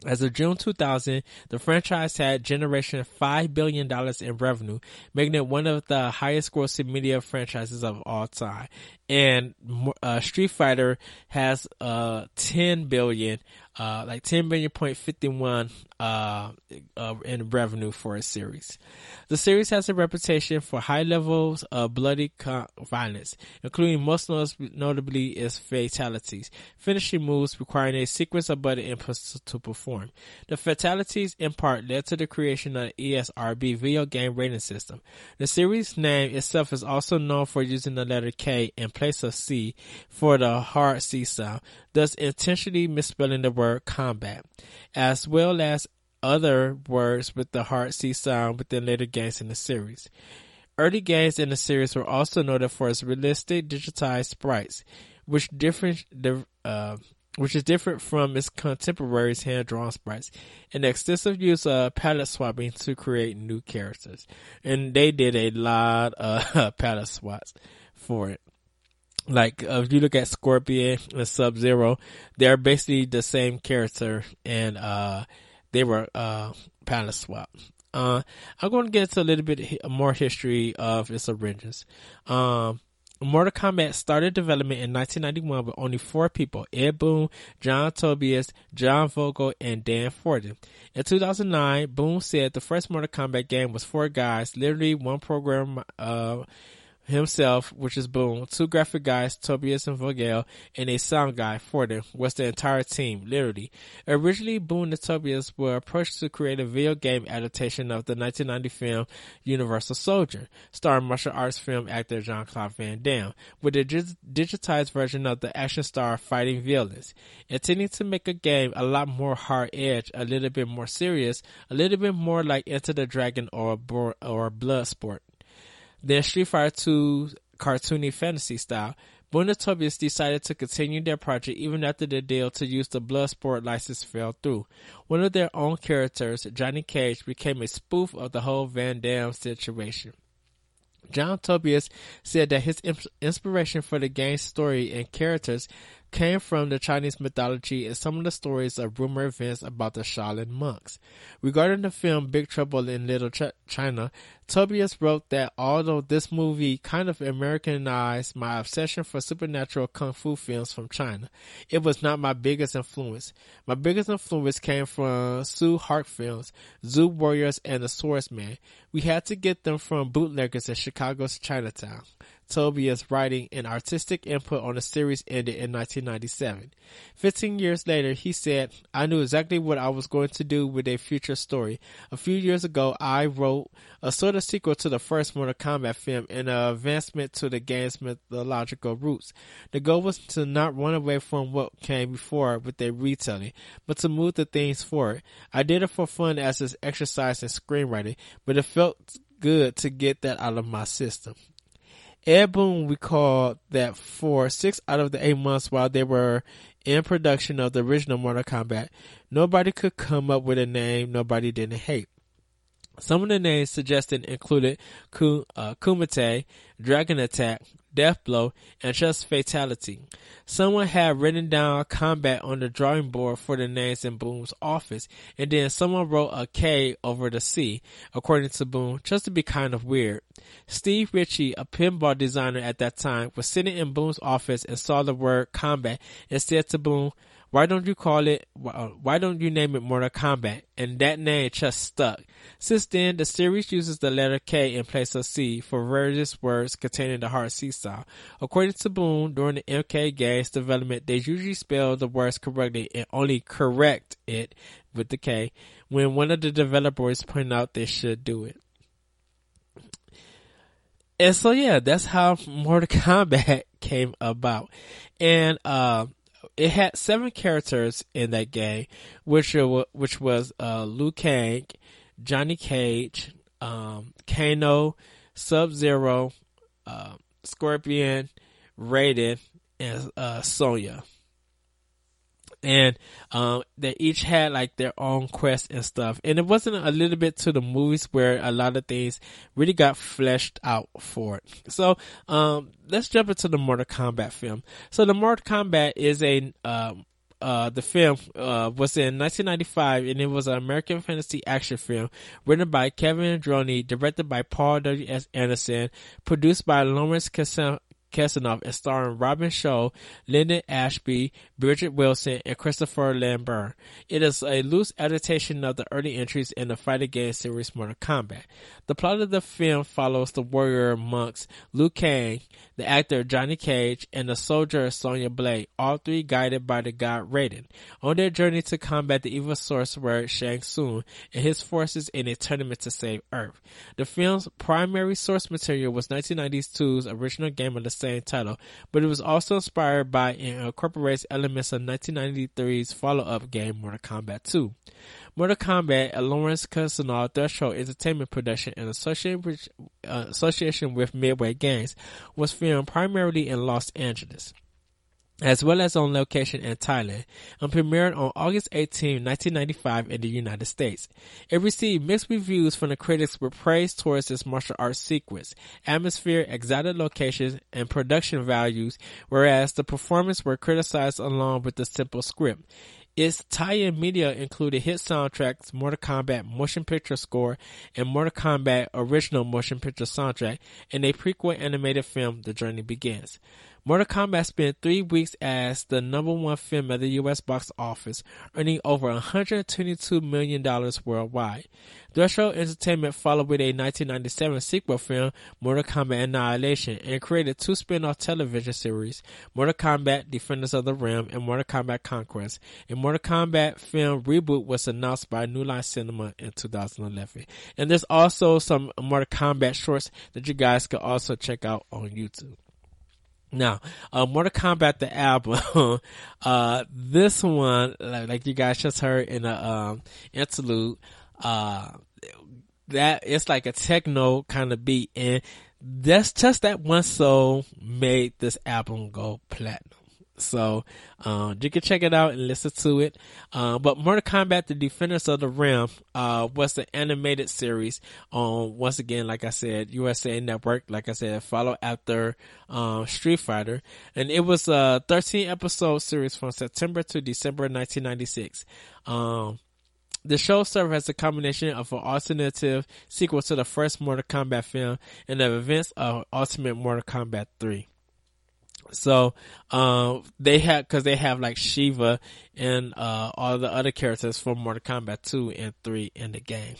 As of June 2000, the franchise had generated $5 billion in revenue, making it one of the highest grossing media franchises of all time. And uh, Street Fighter has uh, 10 billion uh, like 10 billion point 51 uh, uh, in revenue for a series. The series has a reputation for high levels of bloody violence, including most notably its fatalities, finishing moves requiring a sequence of button inputs to perform. The fatalities in part led to the creation of the ESRB video game rating system. The series name itself is also known for using the letter K in place of C for the hard C sound, thus intentionally misspelling the word combat, as well as other words with the hard C sound within later games in the series. Early games in the series were also noted for its realistic digitized sprites, which different, uh, which is different from its contemporaries' hand-drawn sprites, and extensive use of palette swapping to create new characters. And they did a lot of palette swaps for it like uh, if you look at Scorpion and Sub Zero, they're basically the same character, and uh, they were uh, palette swap. Uh, I'm going to get into a little bit more history of its origins. Um, Mortal Kombat started development in 1991 with only four people: Ed Boon, John Tobias, John Vogel, and Dan Forden. In 2009, Boon said the first Mortal Kombat game was four guys, literally one program. Uh, himself, which is Boon, two graphic guys, Tobias and Vogel, and a sound guy, Forden, was the entire team, literally. Originally, Boon and Tobias were approached to create a video game adaptation of the 1990 film Universal Soldier, starring martial arts film actor Jean-Claude Van Damme, with a digitized version of the action star fighting villains, intending to make a game a lot more hard-edged, a little bit more serious, a little bit more like Enter the Dragon or, or Bloodsport. Then Street Fighter 2 cartoony fantasy style. Tobias decided to continue their project even after the deal to use the Bloodsport license fell through. One of their own characters, Johnny Cage, became a spoof of the whole Van Damme situation. John Tobias said that his inspiration for the game's story and characters came from the Chinese mythology and some of the stories of rumor events about the Shaolin monks. Regarding the film Big Trouble in Little Ch- China, Tobias wrote that although this movie kind of Americanized my obsession for supernatural kung fu films from China, it was not my biggest influence. My biggest influence came from Tsui Hark films, Zu Warriors and The Swordsman. We had to get them from bootleggers in Chicago's Chinatown. Tobias' writing and artistic input on the series ended in 1997. Fifteen years later, he said, I knew exactly what I was going to do with a future story. A few years ago, I wrote a sort of sequel to the first Mortal Kombat film and an advancement to the game's mythological roots. The goal was to not run away from what came before with a retelling, but to move the things forward. I did it for fun as an exercise in screenwriting, but it felt good to get that out of my system. Ed Boon recalled that for six out of the eight months while they were in production of the original Mortal Kombat, nobody could come up with a name nobody didn't hate. Some of the names suggested included uh, Kumite, Dragon Attack, death blow, and just fatality. Someone had written down combat on the drawing board for the names in Boon's office, and then someone wrote a K over the C, according to Boon, just to be kind of weird. Steve Ritchie, a pinball designer at that time, was sitting in Boon's office and saw the word combat and said to Boon, why don't you call it, why don't you name it Mortal Kombat? And that name just stuck. Since then, the series uses the letter K in place of C for various words containing the hard C style. According to Boon, during the MK game's development, they usually spell the words correctly and only correct it with the K when one of the developers point out they should do it. And so yeah, that's how Mortal Kombat came about. And, uh, it had seven characters in that game, which which was uh, Liu Kang, Johnny Cage, um, Kano, Sub Zero, uh, Scorpion, Raiden, and uh, Sonya and um, they each had like their own quest and stuff. And it wasn't a little bit to the movies where a lot of things really got fleshed out for it. So um, let's jump into the Mortal Kombat film. So the Mortal Kombat is a um, uh, the film uh, was in 1995 and it was an American fantasy action film written by Kevin Droney, directed by Paul W. S. Anderson, produced by Lawrence Kassan- Kasanoff is starring Robin Shou, Linden Ashby, Bridget Wilson, and Christopher Lambert. It is a loose adaptation of the early entries in the fighting game series Mortal Kombat. The plot of the film follows the warrior monks Liu Kang, the actor Johnny Cage, and the soldier Sonya Blade, all three guided by the god Raiden, on their journey to combat the evil sorcerer Shang Tsung and his forces in a tournament to save Earth. The film's primary source material was 1992's original game of the same title, but it was also inspired by and incorporates elements of 1993's follow-up game Mortal Kombat 2. Mortal Kombat, a Lawrence Kasanoff Threshold Entertainment production in association with, uh, association with Midway Games, was filmed primarily in Los Angeles as well as on location in Thailand, and premiered on August 18, 1995 in the United States. It received mixed reviews from the critics with praise towards its martial arts sequence, atmosphere, exotic locations, and production values, whereas the performance were criticized along with the simple script. Its tie-in media included hit soundtracks, Mortal Kombat motion picture score, and Mortal Kombat original motion picture soundtrack, and a prequel animated film, The Journey Begins. Mortal Kombat spent three weeks as the number one film at the U.S. box office, earning over $122 million worldwide. Threshold Entertainment followed with a 1997 sequel film, Mortal Kombat Annihilation, and created two spin-off television series, Mortal Kombat Defenders of the Realm and Mortal Kombat Conquest. A Mortal Kombat film reboot was announced by New Line Cinema in 2011. And there's also some Mortal Kombat shorts that you guys can also check out on YouTube. Now, uh, Mortal Kombat the album, uh, this one, like, like, you guys just heard in the, um, interlude, uh, that, it's like a techno kind of beat and that's just that one song made this album go platinum. So uh, you can check it out and listen to it. Uh, but Mortal Kombat: The Defenders of the Realm uh, was the animated series on once again, like I said, USA Network. Like I said, follow after um, Street Fighter, and it was a 13 episode series from September to December 1996. Um, the show served as a combination of an alternative sequel to the first Mortal Kombat film and the events of Ultimate Mortal Kombat 3. So, um, they have, cause they have like Shiva and, uh, all the other characters from Mortal Kombat 2 and 3 in the game.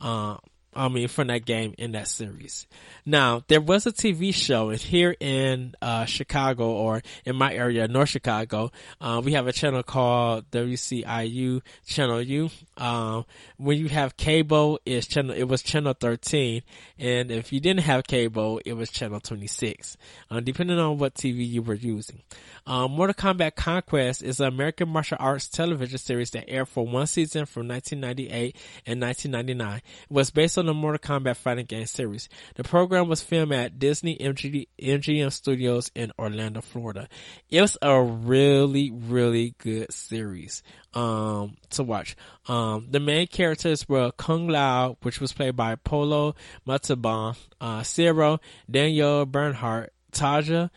Um, I mean, from that game in that series. Now, there was a TV show here in, uh, Chicago or in my area, North Chicago. Uh, we have a channel called WCIU Channel U. Um, when you have cable, it's channel, it was channel 13. And if you didn't have cable, it was channel 26, uh, depending on what TV you were using. Um, Mortal Kombat Conquest is an American martial arts television series that aired for one season from 1998 and 1999. It was based on the Mortal Kombat fighting game series. The program was filmed at Disney MG, MGM Studios in Orlando, Florida. It was a really, really good series, um, to watch. Um, the main characters were Kung Lao, which was played by Polo Matsuban, uh, Zero, Daniel Bernhardt, Taja,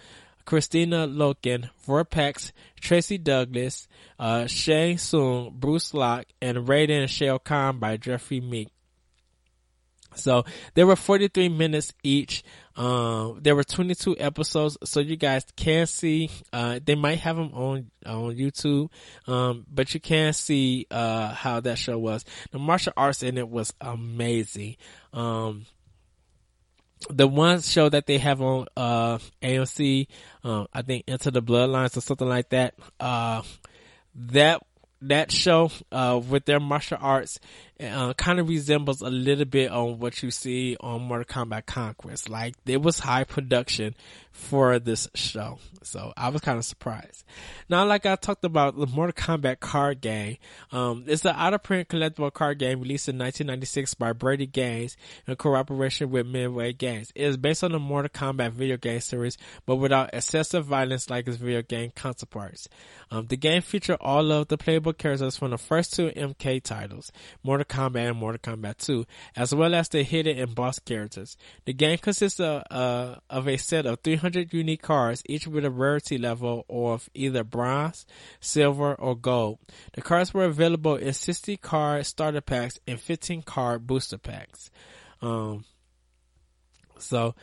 Christina Loken, Vorpax, Tracy Douglas, uh, Shang Tsung, Bruce Locke, and Raiden Shao Kahn by Jeffrey Meek. So there were 43 minutes each. Um, there were 22 episodes, so you guys can see. Uh, they might have them on on YouTube, um, but you can see uh, how that show was. The martial arts in it was amazing. Um, the one show that they have on uh, AMC, um, I think Into the Bloodlines or something like that. Uh, that that show uh, with their martial arts uh, kind of resembles a little bit on what you see on Mortal Kombat Conquest. Like there was high production for this show, so I was kind of surprised. Now, like I talked about the Mortal Kombat card game, um, it's an out of print collectible card game released in 1996 by Brady Games in cooperation with Midway Games. It is based on the Mortal Kombat video game series, but without excessive violence like its video game counterparts. Um, the game featured all of the playable characters from the first two MK titles, Mortal Kombat and Mortal Kombat 2, as well as the hidden and boss characters. The game consists of, uh, of a set of 300 unique cards, each with a rarity level of either bronze, silver, or gold. The cards were available in 60 card starter packs and 15 card booster packs. Um, so,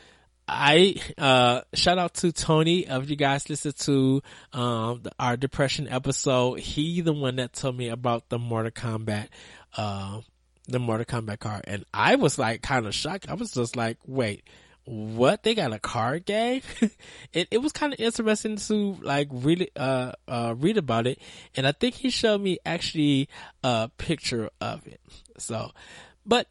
I uh shout out to Tony of you guys listen to um the, our depression episode. He the one that told me about the Mortal Kombat uh the Mortal Kombat card and I was like kind of shocked. I was just like, "Wait, what? They got a card game?" it it was kind of interesting to like really uh uh read about it and I think he showed me actually a picture of it. So, but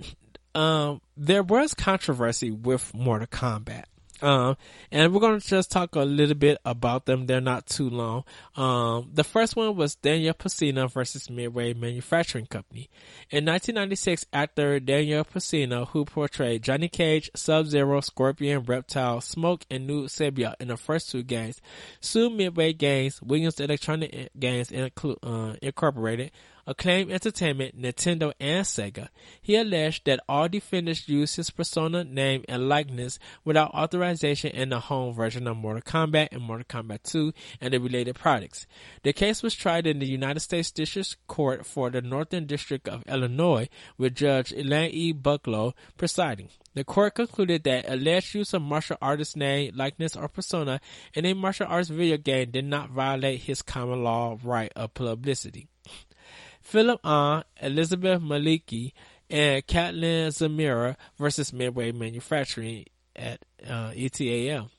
um, there was controversy with Mortal Kombat. Um, and we're going to just talk a little bit about them. They're not too long. Um, the first one was Daniel Pesina versus Midway Manufacturing Company. In 1996, actor Daniel Pesina, who portrayed Johnny Cage, Sub-Zero, Scorpion, Reptile, Smoke, and Noob Saibot in the first two games, sued Midway Games, Williams Electronic Games uh, Incorporated, Acclaim Entertainment, Nintendo, and Sega. He alleged that all defendants used his persona, name, and likeness without authorization in the home version of Mortal Kombat and Mortal Kombat 2 and the related products. The case was tried in the United States District Court for the Northern District of Illinois with Judge Elaine E. Bucklo presiding. The court concluded that alleged use of martial artist name, likeness, or persona in a martial arts video game did not violate his common law right of publicity. Philip Ahn, Elizabeth Malecki, and Katalin Zamiar versus Midway Manufacturing at uh, ETAL.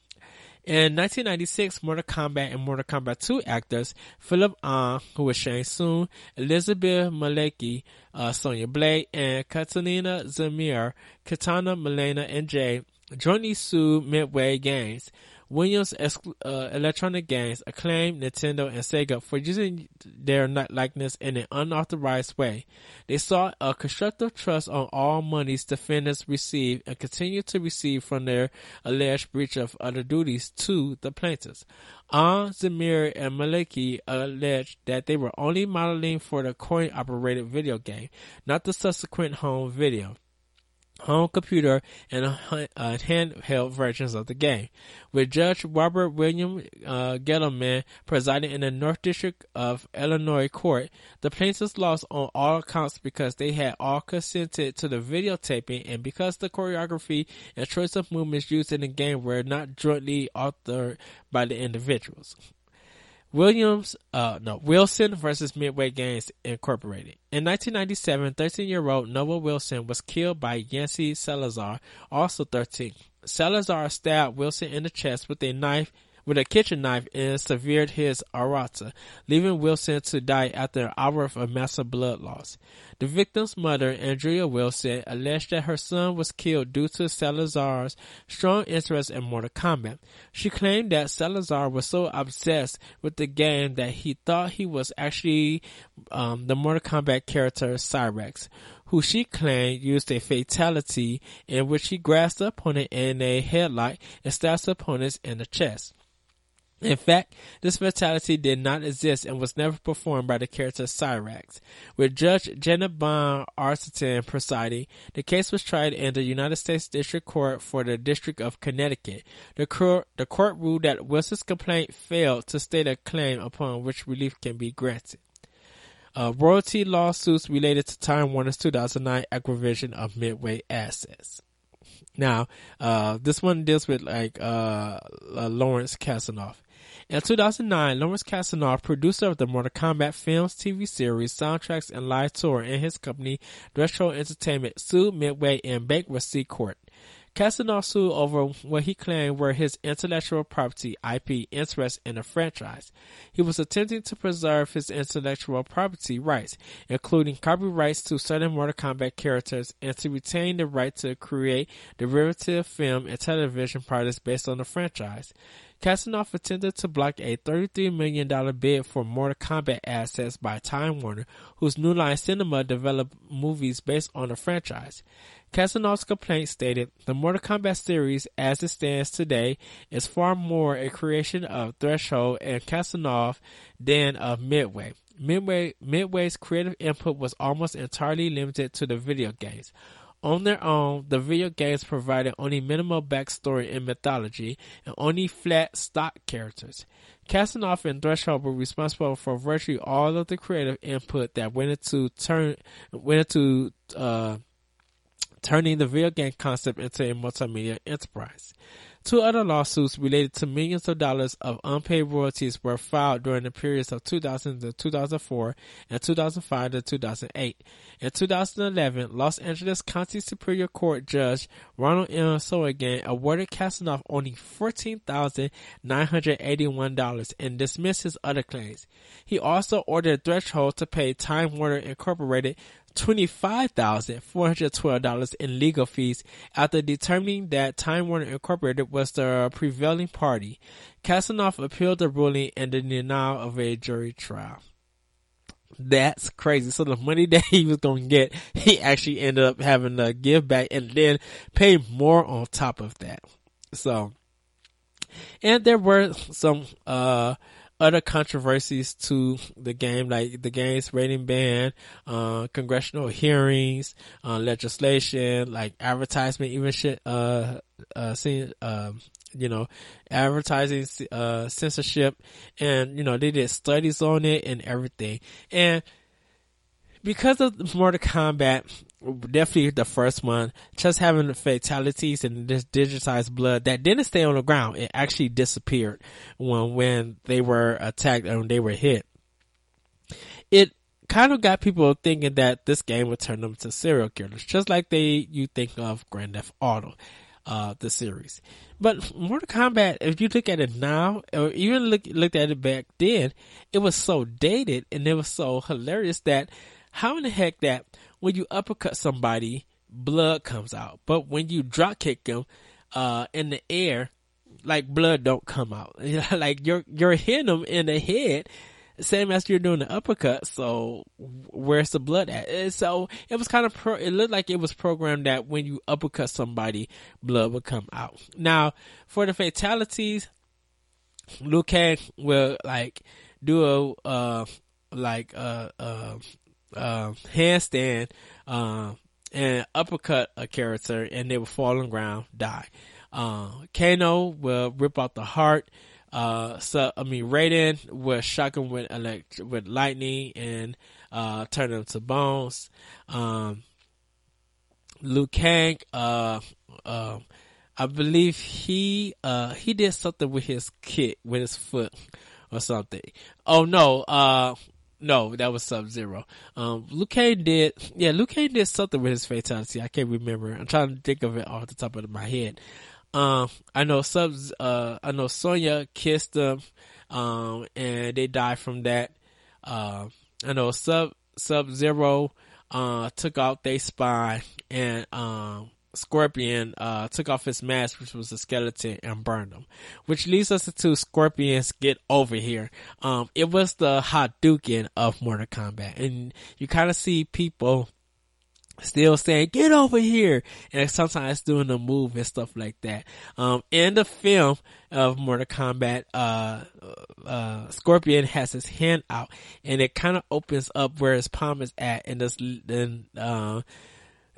In 1996, Mortal Kombat and Mortal Kombat 2 actors Philip Ahn, who was Shang Tsung, Elizabeth Malecki, uh, Sonya Blade, and Catalina Zamiar, Kitana, Mileena, and Jay jointly sued Midway Games Williams uh, Electronic Games acclaimed Nintendo and Sega for using their likeness in an unauthorized way. They sought a constructive trust on all monies defendants received and continue to receive from their alleged breach of other duties to the plaintiffs. Ahn, Zamiar, and Malecki alleged that they were only modeling for the coin-operated video game, not the subsequent home video home computer and uh, handheld versions of the game. With Judge Robert William uh, Gettleman presiding in the North District of Illinois Court, the plaintiffs lost on all accounts because they had all consented to the videotaping and because the choreography and choice of movements used in the game were not jointly authored by the individuals. Williams, uh, no, Wilson versus Midway Games Incorporated. In 1997, 13-year-old Noah Wilson was killed by Yancy Salazar, also 13. Salazar stabbed Wilson in the chest with a knife with a kitchen knife and severed his aorta, leaving Wilson to die after an hour of massive blood loss. The victim's mother, Andrea Wilson, alleged that her son was killed due to Salazar's strong interest in Mortal Kombat. She claimed that Salazar was so obsessed with the game that he thought he was actually um, the Mortal Kombat character Cyrax, who she claimed used a fatality in which he grasped the opponent in a headlock and stabbed the opponents in the chest. In fact, this fatality did not exist and was never performed by the character Cyrax. With Judge Janet Bond Arterton presiding, the case was tried in the United States District Court for the District of Connecticut. The court, the court ruled that Wilson's complaint failed to state a claim upon which relief can be granted. Uh, royalty lawsuits related to Time Warner's 2009 acquisition of Midway assets. Now, uh, this one deals with like uh, uh Lawrence Kasanoff. In 2009, Lawrence Kasanoff, producer of the Mortal Kombat films, TV series, soundtracks, and live tour, and his company, Threshold Entertainment, sued Midway in bankruptcy court. Kasanoff sued over what he claimed were his intellectual property IP interests in the franchise. He was attempting to preserve his intellectual property rights, including copyrights to certain Mortal Kombat characters, and to retain the right to create derivative film and television products based on the franchise. Kasanoff attempted to block a $33 million bid for Mortal Kombat assets by Time Warner, whose New Line Cinema developed movies based on the franchise. Kasanoff's complaint stated, the Mortal Kombat series as it stands today is far more a creation of Threshold and Kasanoff than of Midway. Midway, Midway's creative input was almost entirely limited to the video games. On their own, the video games provided only minimal backstory and mythology and only flat stock characters. Kasanoff and Threshold were responsible for virtually all of the creative input that went into turn went into uh, turning the video game concept into a multimedia enterprise. Two other lawsuits related to millions of dollars of unpaid royalties were filed during the periods of 2000 to 2004 and 2005 to 2008. In 2011, Los Angeles County Superior Court Judge Ronald M. Sohigian awarded Kasanoff only $14,981 and dismissed his other claims. He also ordered Threshold to pay Time Warner Incorporated $25,412 in legal fees after determining that Time Warner Incorporated was the prevailing party. Kasanoff appealed the ruling and the denial of a jury trial. That's crazy. So the money that he was going to get, he actually ended up having to give back and then pay more on top of that. So, and there were some, uh, other controversies to the game, like the game's rating ban, uh, congressional hearings, uh, legislation, like advertisement, even shit, uh, uh, um, you know, advertising, uh, censorship, and, you know, they did studies on it and everything. And because of Mortal Kombat, definitely the first one, just having the fatalities and this digitized blood that didn't stay on the ground. It actually disappeared when, when they were attacked and they were hit. It kind of got people thinking that this game would turn them to serial killers, just like they, you think of Grand Theft Auto, uh, the series. But Mortal Kombat, if you look at it now, or even look, looked at it back then, it was so dated and it was so hilarious that how in the heck that when you uppercut somebody, blood comes out, but when you drop kick them uh, in the air, like blood don't come out. like you're you're hitting them in the head, same as you're doing the uppercut. So where's the blood at? And so it was kind of pro. It looked like it was programmed that when you uppercut somebody, blood would come out. Now for the fatalities, Kang will like do a uh like a uh, uh, handstand uh, and uppercut a character, and they will fall on ground, die. Uh, Kano will rip out the heart. Uh, so I mean, Raiden will shock him with elect- with lightning and uh, turn him to bones. Um, Liu Kang, uh, uh, I believe he uh, he did something with his kick with his foot or something. Oh no, uh, no, that was Sub Zero. Um, Luke Cage did, yeah, Luke Cage did something with his fatality. I can't remember. I'm trying to think of it off the top of my head. Um, I know Sub, uh, I know Sonya kissed him, um, and they died from that. Uh, I know Sub, Sub Zero, uh, took out their spine and, um, Scorpion uh, took off his mask, which was a skeleton, and burned him. Which leads us to Scorpion's get over here. Um, it was the Hadouken of Mortal Kombat, and you kind of see people still saying "Get over here," and sometimes doing the move and stuff like that. Um, in the film of Mortal Kombat, uh, uh, Scorpion has his hand out, and it kind of opens up where his palm is at, and then. Uh,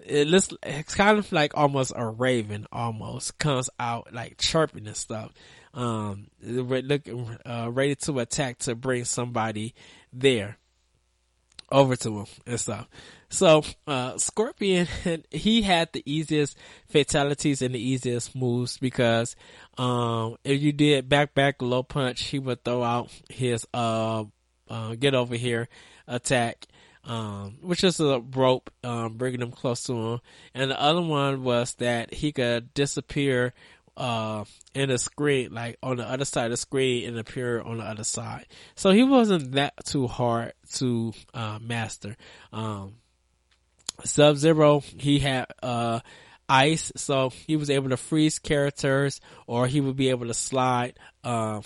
it looks it's kind of like almost a raven almost comes out like chirping and stuff. Um looking uh, ready to attack to bring somebody there over to him and stuff. So uh scorpion he had the easiest fatalities and the easiest moves because um if you did back back low punch he would throw out his uh, uh get over here attack um, which is a rope, um, bringing him close to him. And the other one was that he could disappear, uh, in the screen, like on the other side of the screen and appear on the other side. So he wasn't that too hard to, uh, master. Um, Sub Zero, he had, uh, ice, so he was able to freeze characters or he would be able to slide, um,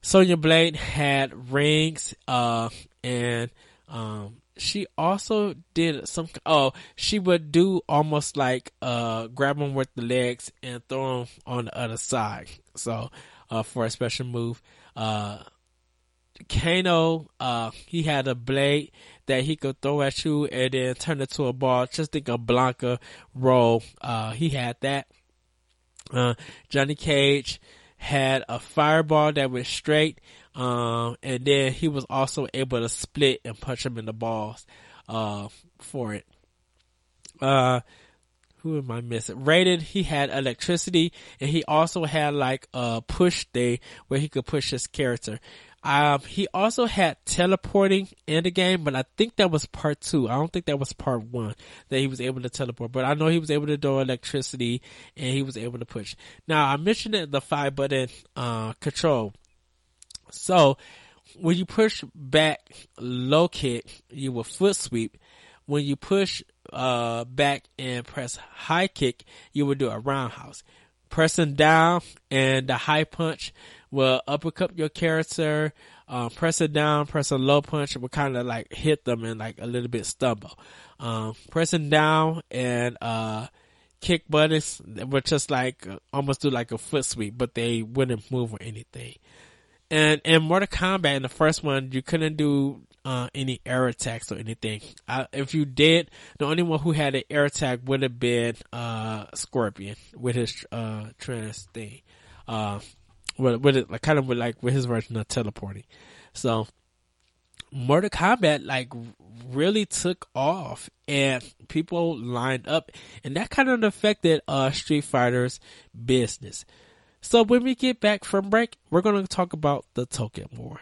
Sonya Blade had rings, uh, and, um, she also did some, oh, she would do almost like, uh, grab him with the legs and throw him on the other side. So, uh, for a special move, uh, Kano, uh, he had a blade that he could throw at you and then turn it to a ball, just think of Blanka roll. Uh, he had that. Uh, Johnny Cage had a fireball that went straight um, and then he was also able to split and punch him in the balls, uh, for it. Uh, who am I missing? Raiden, he had electricity and he also had like a push thing where he could push his character. Um, he also had teleporting in the game, but I think that was part two. I don't think that was part one that he was able to teleport, but I know he was able to do electricity and he was able to push. Now I mentioned it, the five button, uh, control. So when you push back low kick, you will foot sweep. When you push uh, back and press high kick, you will do a roundhouse. Pressing down and the high punch will uppercut your character. Um, press it down, press a low punch will kind of like hit them and like a little bit stumble. Um, pressing down and uh, kick buttons would just like uh, almost do like a foot sweep, but they wouldn't move or anything. And in Mortal Kombat, in the first one, you couldn't do uh, any air attacks or anything. Uh, if you did, the only one who had an air attack would have been uh, Scorpion with his uh, trans thing. Uh, with, with it, like kind of with like with his version of teleporting. So Mortal Kombat like really took off and people lined up and that kind of affected uh Street Fighter's business. So when we get back from break, we're going to talk about the token more.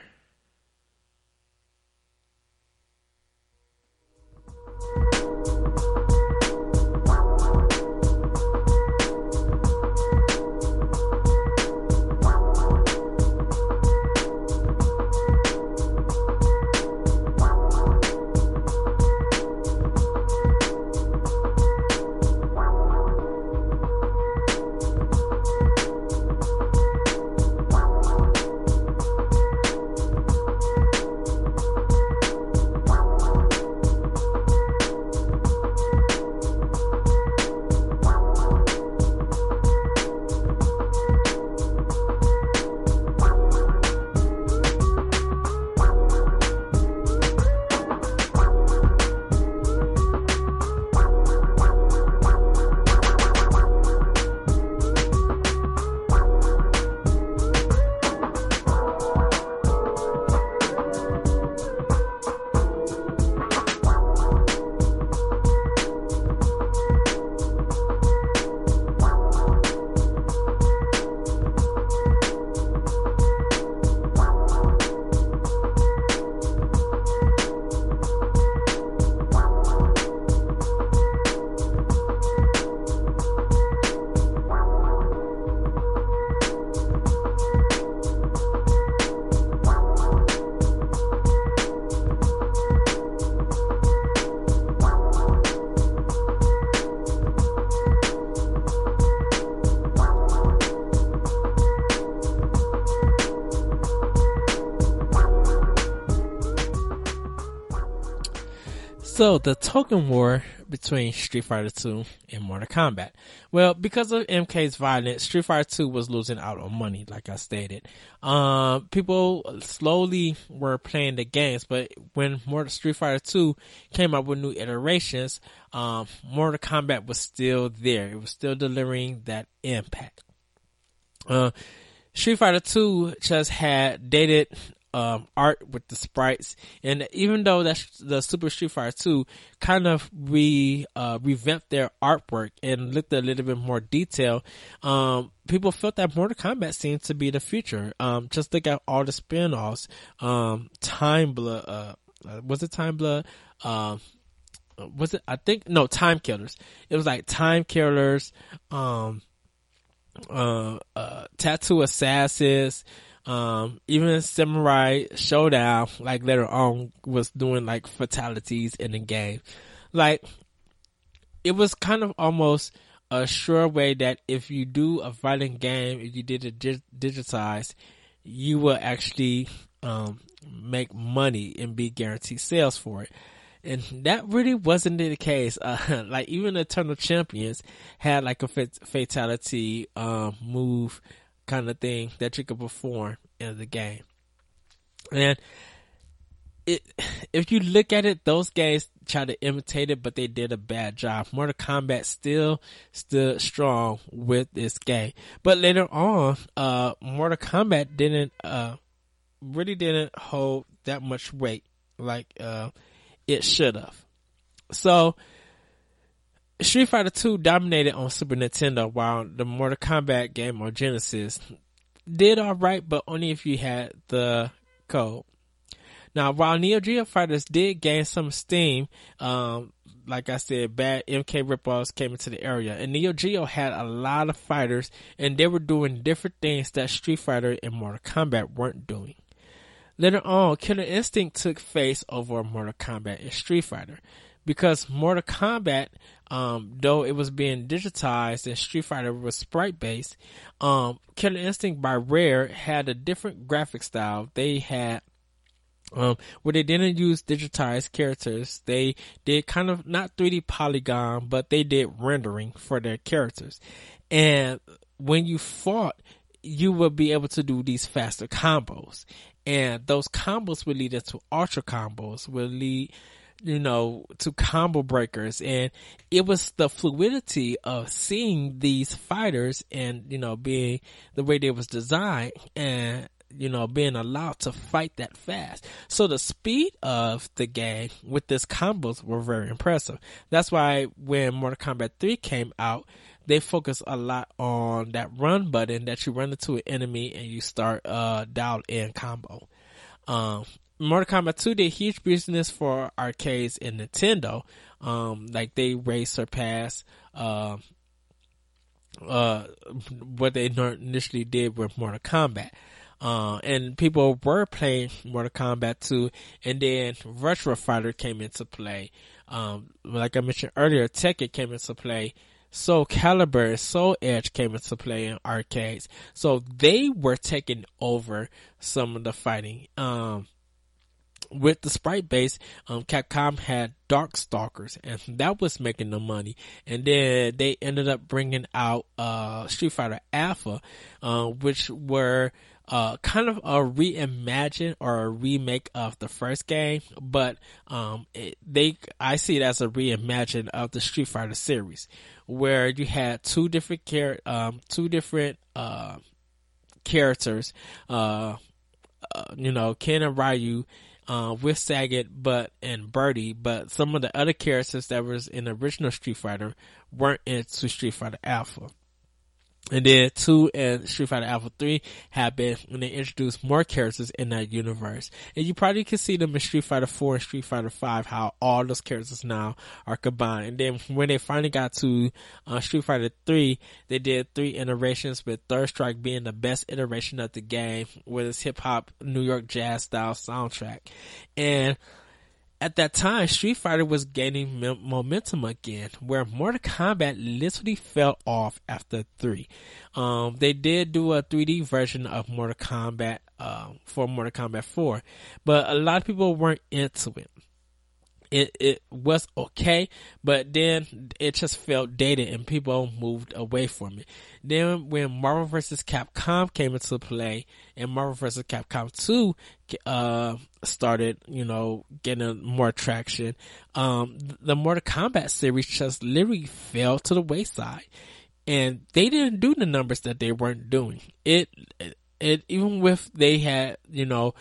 So the token war between Street Fighter 2 and Mortal Kombat. Well, because of MK's violence, Street Fighter 2 was losing out on money, like I stated. Um, people slowly were playing the games, but when Mortal Street Fighter 2 came out with new iterations, um, Mortal Kombat was still there. It was still delivering that impact. Uh, Street Fighter 2 just had dated um, art with the sprites. And even though that's the Super Street Fighter 2 kind of re, uh, revamped their artwork and looked a little bit more detail, um, people felt that Mortal Kombat seemed to be the future. Um, just look at all the spin-offs. Um, Time Blood, uh, uh was it Time Blood? Um, was it, I think, no, Time Killers. It was like Time Killers, um, uh, uh, Tattoo Assassins, um, even Samurai Shodown, like later on, was doing like fatalities in the game. Like, it was kind of almost a sure way that if you do a fighting game, if you did it dig- digitized, you will actually um, make money and be guaranteed sales for it. And that really wasn't the case. Uh, like even Eternal Champions had like a fatality um, move kind of thing that you could perform in the game. And it, if you look at it, those guys try to imitate it, but they did a bad job. Mortal Kombat still stood strong with this game, but later on, uh, Mortal Kombat didn't, uh, really didn't hold that much weight like, uh, it should have. So, Street Fighter 2 dominated on Super Nintendo while the Mortal Kombat game on Genesis did alright, but only if you had the code. Now, while Neo Geo Fighters did gain some steam, um, like I said, bad MK ripoffs came into the area, and Neo Geo had a lot of fighters, and they were doing different things that Street Fighter and Mortal Kombat weren't doing. Later on, Killer Instinct took face over Mortal Kombat and Street Fighter because Mortal Kombat, um, though it was being digitized and Street Fighter was sprite based, um, Killer Instinct by Rare had a different graphic style. They had um, where they didn't use digitized characters. They did kind of not 3D polygon, but they did rendering for their characters. And when you fought, you would be able to do these faster combos. And those combos would lead into ultra combos, would lead you know, to combo breakers. And it was the fluidity of seeing these fighters and, you know, being the way they was designed and, you know, being allowed to fight that fast. So the speed of the game with this combos were very impressive. That's why when Mortal Kombat 3 came out, they focus a lot on that run button that you run into an enemy and you start uh dialed in combo. Um, Mortal Kombat 2 did huge business for arcades and Nintendo. Um, like they way surpassed, uh, uh, what they initially did with Mortal Kombat. Uh, and people were playing Mortal Kombat 2 and then Virtua Fighter came into play. Um, like I mentioned earlier, Tekken came into play. Soul Calibur, Soul Edge came into play in arcades. So they were taking over some of the fighting. Um, with the sprite base, um, Capcom had Darkstalkers, and that was making the money. And then they ended up bringing out uh, Street Fighter Alpha, uh, which were uh, kind of a reimagine or a remake of the first game, but um, it, they I see it as a reimagine of the Street Fighter series, where you had two different char- um, two different uh, characters, uh, uh, you know, Ken and Ryu uh, with Sagat, but and Birdie, but some of the other characters that was in the original Street Fighter weren't into Street Fighter Alpha. And then two and Street Fighter Alpha 3 happened when they introduced more characters in that universe. And you probably can see them in Street Fighter 4 and Street Fighter 5, how all those characters now are combined. And then when they finally got to uh, Street Fighter 3, they did three iterations with Third Strike being the best iteration of the game with its hip hop New York jazz style soundtrack. And at that time, Street Fighter was gaining momentum again, where Mortal Kombat literally fell off after three. Um, they did do a 3D version of Mortal Kombat uh, for Mortal Kombat 4, but a lot of people weren't into it. It it was okay, but then it just felt dated and people moved away from it. Then when Marvel vs. Capcom came into play and Marvel vs. Capcom 2 uh, started, you know, getting more traction, um, the Mortal Kombat series just literally fell to the wayside. And they didn't do the numbers that they weren't doing. It, it even with they had you know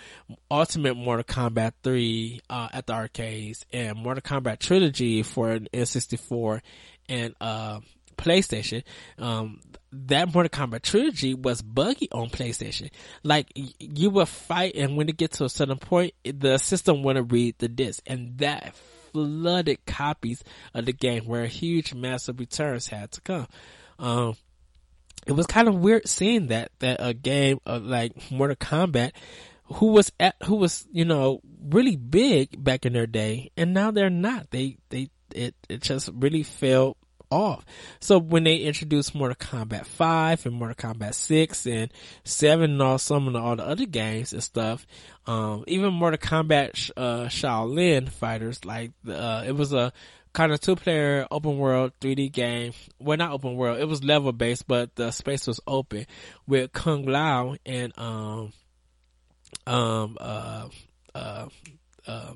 Ultimate Mortal Kombat three uh, at the arcades and Mortal Kombat trilogy for an N64 and uh, PlayStation. Um, that Mortal Kombat trilogy was buggy on PlayStation. Like you would fight, and when it gets to a certain point, the system wouldn't read the disc, and that flooded copies of the game, where huge, massive returns had to come. Um, it was kind of weird seeing that that a game of like Mortal Kombat, who was at who was you know really big back in their day, and now they're not. They they it it just really fell off. So when they introduced Mortal Kombat 5 and Mortal Kombat 6 and 7 and all some of the, all the other games and stuff, um, even Mortal Kombat, uh, Shaolin fighters, like, uh, it was a kind of two player open world 3D game. Well, not open world. It was level based, but the space was open with Kung Lao and, um, um, uh, uh, uh,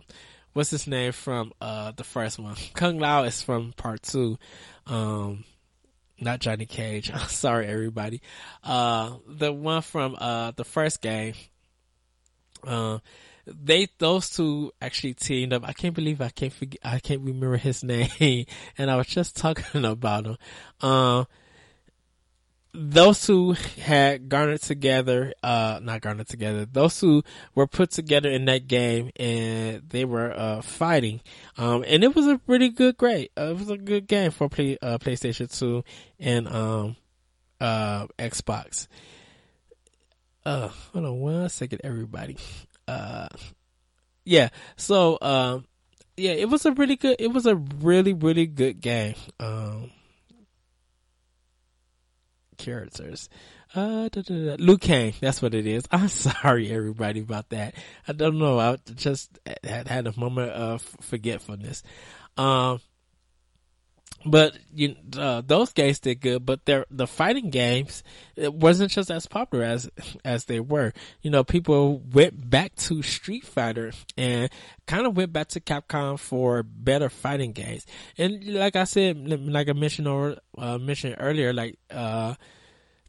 what's his name from, uh, the first one? Kung Lao is from part two. Um, not Johnny Cage. Sorry, everybody. Uh, the one from, uh, the first game, uh, they those two actually teamed up. I can't believe I can't forget I can't remember his name, and I was just talking about him. Uh, those two had garnered together, uh, not garnered together. Those two were put together in that game, and they were uh, fighting. Um, and it was a pretty good, great. Uh, it was a good game for play, uh, PlayStation Two and um, uh, Xbox. Uh, hold on one second, everybody uh, yeah. So, um, yeah, it was a really good. It was a really, really good game. Um, characters. Uh, da, da, da. Kang, that's what it is. I'm sorry, everybody, about that. I don't know. I just had had a moment of forgetfulness. Um, but you uh, those games did good, but they the fighting games it wasn't just as popular as as they were. You know, people went back to Street Fighter and kind of went back to Capcom for better fighting games. And like I said, like I mentioned or uh, mentioned earlier, like uh,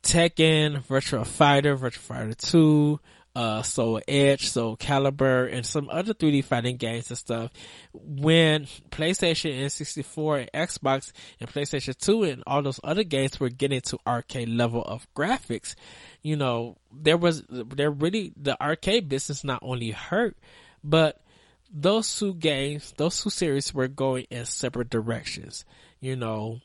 Tekken, Virtual Fighter, Virtual Fighter Two, uh, Soul Edge, Soul Calibur, and some other 3D fighting games and stuff. When PlayStation and 64 and Xbox and PlayStation 2 and all those other games were getting to arcade level of graphics, you know, there was, there really, the arcade business not only hurt, but those two games, those two series were going in separate directions. You know,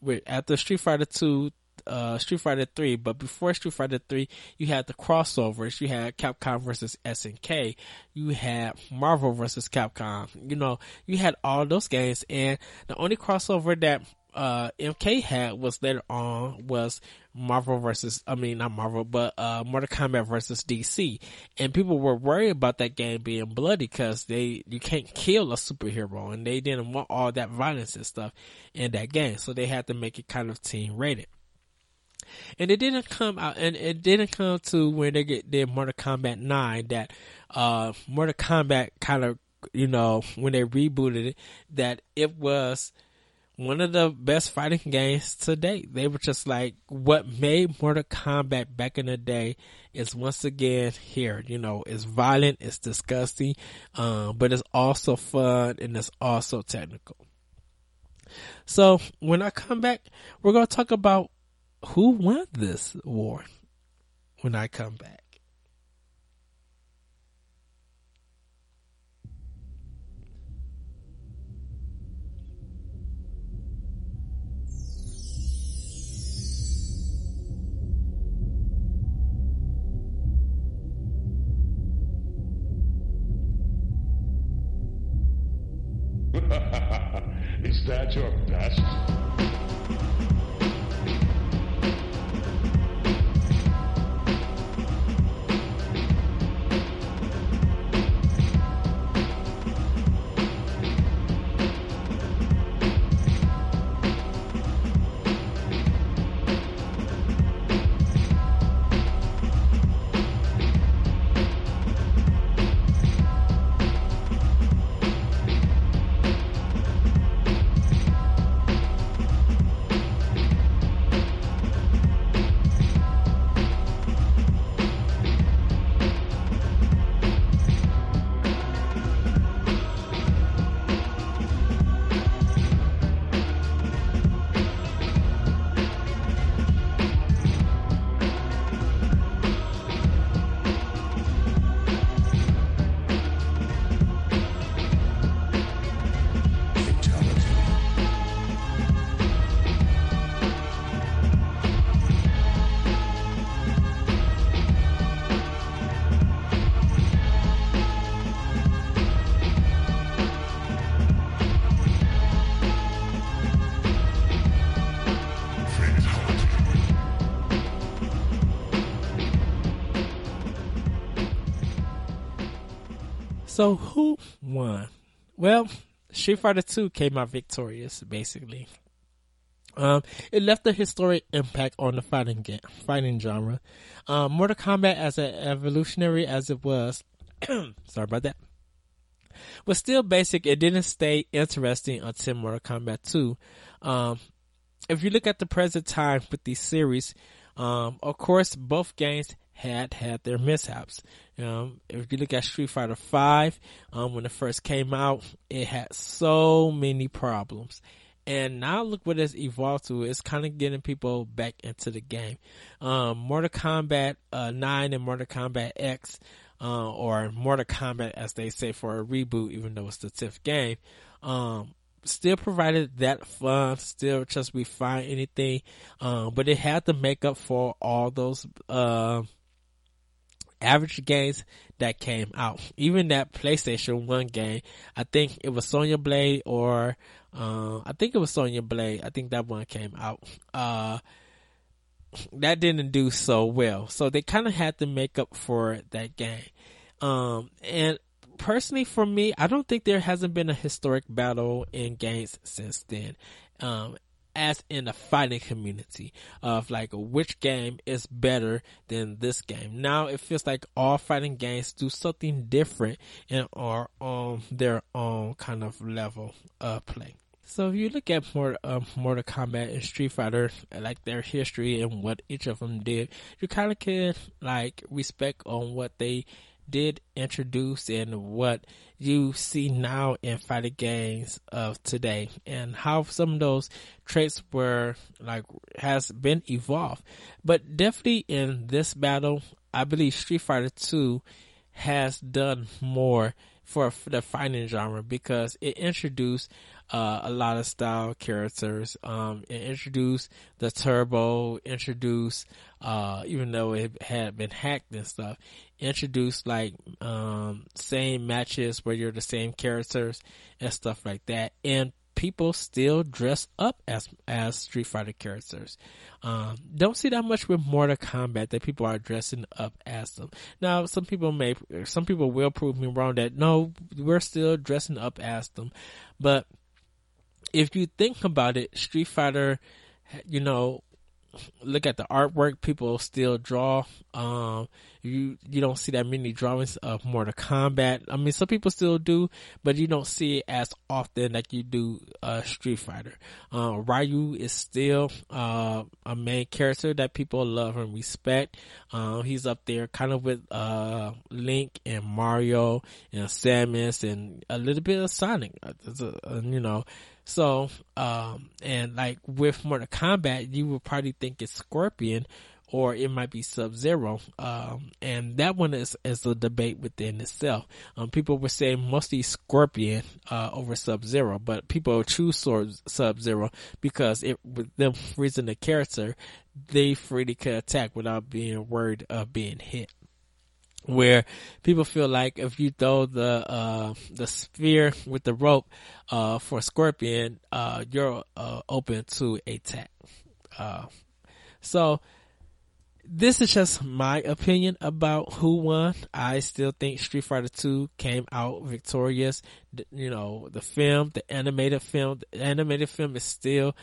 with after Street Fighter 2, uh, Street Fighter 3, but before Street Fighter 3, you had the crossovers. You had Capcom versus SNK. You had Marvel versus Capcom. You know, you had all those games, and the only crossover that uh, MK had was later on was Marvel versus, I mean, not Marvel, but, uh, Mortal Kombat versus DC. And people were worried about that game being bloody because they, you can't kill a superhero and they didn't want all that violence and stuff in that game. So they had to make it kind of team rated. And it didn't come out, and it didn't come to when they get did Mortal Kombat 9 that, uh, Mortal Kombat kind of, you know, when they rebooted it, that it was one of the best fighting games to date. They were just like, what made Mortal Kombat back in the day is once again here, you know, it's violent, it's disgusting, um, but it's also fun and it's also technical. So when I come back, we're going to talk about who won this war when I come back. Is that your best? So who won? Well, Street Fighter 2 came out victorious, basically. Um, it left a historic impact on the fighting game, fighting genre. Um, Mortal Kombat, as evolutionary as it was, sorry about that, was still basic. It didn't stay interesting until Mortal Kombat 2. Um, if you look at the present time with these series, um, of course, both games had had their mishaps. Um, if you look at Street Fighter Five, um, when it first came out, it had so many problems. And now look what it's evolved to. It's kind of getting people back into the game. Um, Mortal Kombat uh, 9 and Mortal Kombat X, uh, or Mortal Kombat as they say for a reboot, even though it's the 10th game, um, still provided that fun, still just refine anything, um, but it had to make up for all those, uh, average games that came out. Even that PlayStation 1 game, I think it was Sonya Blade or, uh, I think it was Sonya Blade. I think that one came out. Uh, that didn't do so well. So they kind of had to make up for that game. Um, and personally for me, I don't think there hasn't been a historic battle in games since then. Um, as in the fighting community of like which game is better than this game. Now it feels like all fighting games do something different and are on their own kind of level of play. So if you look at more uh, Mortal Kombat and Street Fighter, like their history and what each of them did, you kind of can like respect on what they did introduce and what you see now in fighting games of today and how some of those traits were like has been evolved. But definitely in this battle, I believe Street Fighter 2 has done more for the fighting genre because it introduced uh, a lot of style characters. Um, it introduced the turbo, introduced, uh, even though it had been hacked and stuff, introduced like, um, same matches where you're the same characters and stuff like that. And people still dress up as as Street Fighter characters. Um, don't see that much with Mortal Kombat that people are dressing up as them. Now, some people may, some people will prove me wrong that no, we're still dressing up as them, but if you think about it, Street Fighter, you know, look at the artwork people still draw. Um, you you don't see that many drawings of Mortal Kombat. I mean, some people still do, but you don't see it as often like you do uh, Street Fighter. Uh, Ryu is still uh, a main character that people love and respect. Uh, he's up there kind of with uh, Link and Mario and Samus and a little bit of Sonic. Uh, you know. So, um, and like with Mortal Kombat, you would probably think it's Scorpion or it might be Sub Zero. Um, and that one is, is a debate within itself. Um, people were saying mostly Scorpion, uh, over Sub Zero, but people choose Sub Zero because it, with them freezing the character, they freely could attack without being worried of being hit where people feel like if you throw the uh, the sphere with the rope uh, for Scorpion, uh, you're uh, open to attack. Uh, so this is just my opinion about who won. I still think Street Fighter 2 came out victorious. You know, the film, the animated film, the animated film is still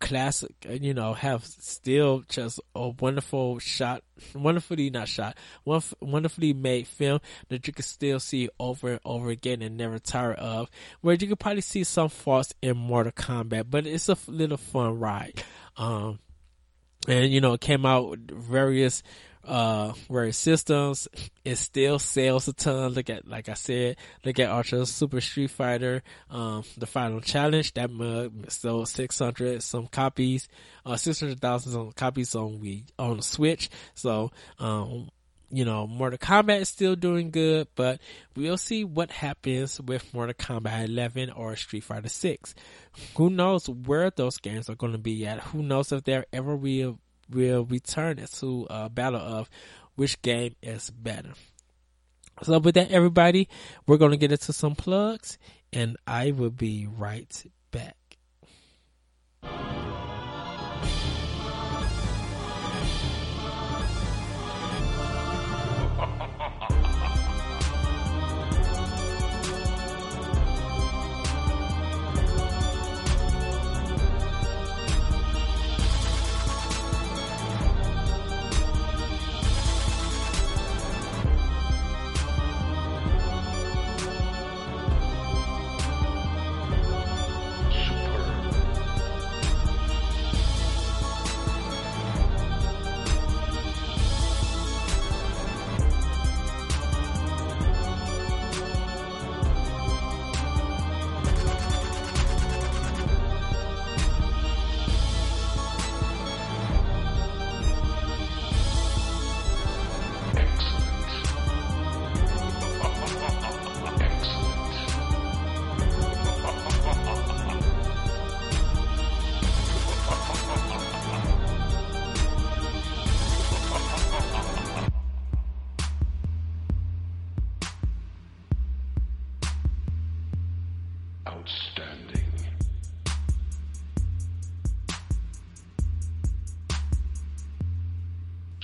classic, you know, have still just a wonderful shot, wonderfully not shot, wonderfully made film that you can still see over and over again and never tire of. Where you could probably see some faults in Mortal Kombat, but it's a little fun ride. Um, and you know, it came out with various uh various systems. It still sells a ton. Look at like I said, look at Ultra Super Street Fighter, um, the final challenge. That mug sold six hundred some copies, uh six hundred thousand copies on we on the Switch. So um you know, Mortal Kombat is still doing good, but we'll see what happens with Mortal Kombat 11 or Street Fighter 6. Who knows where those games are going to be at? Who knows if there ever will will return to a battle of which game is better. So with that, everybody, we're going to get into some plugs, and I will be right back.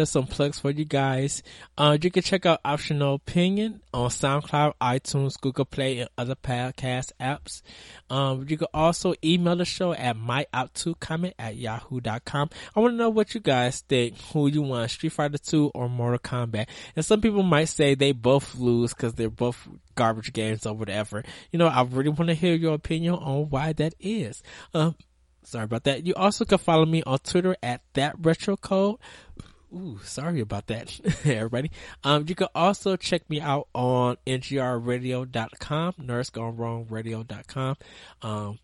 just some plugs for you guys. Uh, you can check out Optional Opinion on SoundCloud, iTunes, Google Play, and other podcast apps. Um, you can also email the show at myout2comment at yahoo.com. I want to know what you guys think, who you want, Street Fighter 2 or Mortal Kombat. And some people might say they both lose because they're both garbage games or whatever. You know, I really want to hear your opinion on why that is. Um, Sorry about that. You also can follow me on Twitter at that retro code. Ooh, sorry about that, everybody. Um, you can also check me out on ngrradio.com, nerdsgonerogueradio.com, um,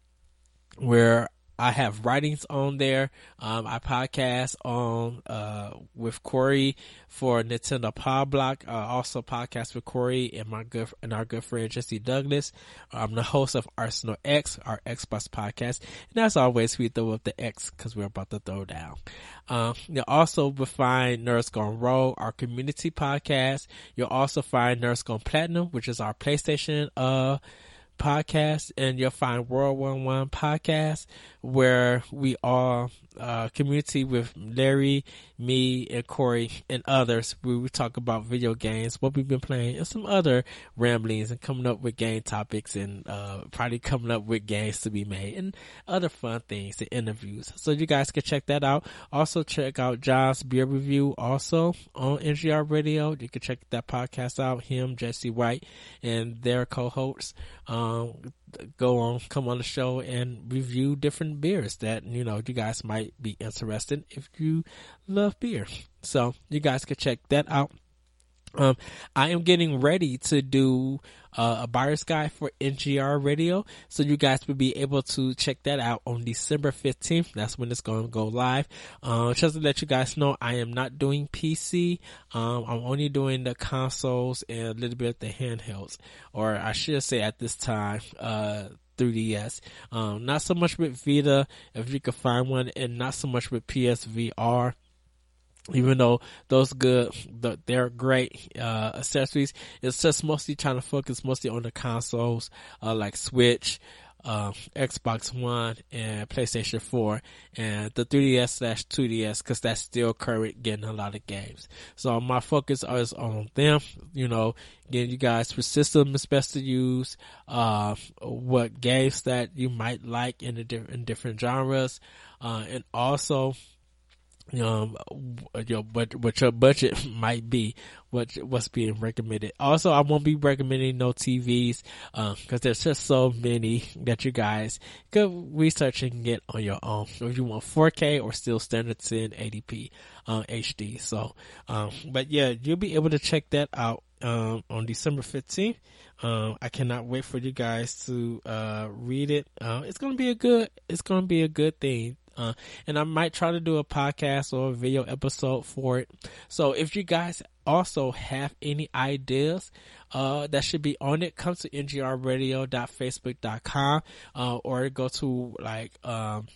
where I have writings on there. Um, I podcast on uh, with Corey for Nintendo Pod Block. Also podcast with Corey and my good and our good friend Jesse Douglas. I'm the host of Arsenal X, our Xbox podcast, and as always, we throw up the X because we're about to throw down. Um, you'll also find Nerds Gone Rogue, our community podcast. You'll also find Nerds Gone Platinum, which is our PlayStation uh podcast and you'll find World One One podcast where we are uh, community with Larry, me, and Corey and others. We we talk about video games, what we've been playing, and some other ramblings, and coming up with game topics, and uh, probably coming up with games to be made, and other fun things and interviews. So you guys can check that out. Also check out John's beer review also on NGR Radio. You can check that podcast out. Him, Jesse White, and their co-hosts. Um, Uh, go on, come on the show and review different beers that, you know, you guys might be interested if you love beer. So you guys can check that out. Um, I am getting ready to do uh, a buyer's guide for NGR Radio, so you guys will be able to check that out on December 15th. That's when it's going to go live. Uh, just to let you guys know, I am not doing PC. Um, I'm only doing the consoles and a little bit of the handhelds, or I should say at this time, uh, 3DS. Um, not so much with Vita, if you can find one, and not so much with PSVR even though those good, they're great uh, accessories. It's just mostly trying to focus mostly on the consoles uh, like Switch, uh, Xbox One, and PlayStation 4, and the 3DS slash 2DS because that's still current getting a lot of games. So my focus is on them. You know, getting you guys what system is best to use, uh, what games that you might like in the in different genres, uh, and also um, your what what your budget might be, what what's being recommended. Also, I won't be recommending no TVs, um, cause there's just so many that you guys could research and get on your own. If you want 4K or still standard 1080p, um, HD. So, um, but yeah, you'll be able to check that out, um, on December 15th. Um, I cannot wait for you guys to, uh, read it. Uh, it's gonna be a good, it's gonna be a good thing uh, and I might try to do a podcast or a video episode for it. So if you guys also have any ideas uh, that should be on it, come to ngrradio.facebook.com uh, or go to like um,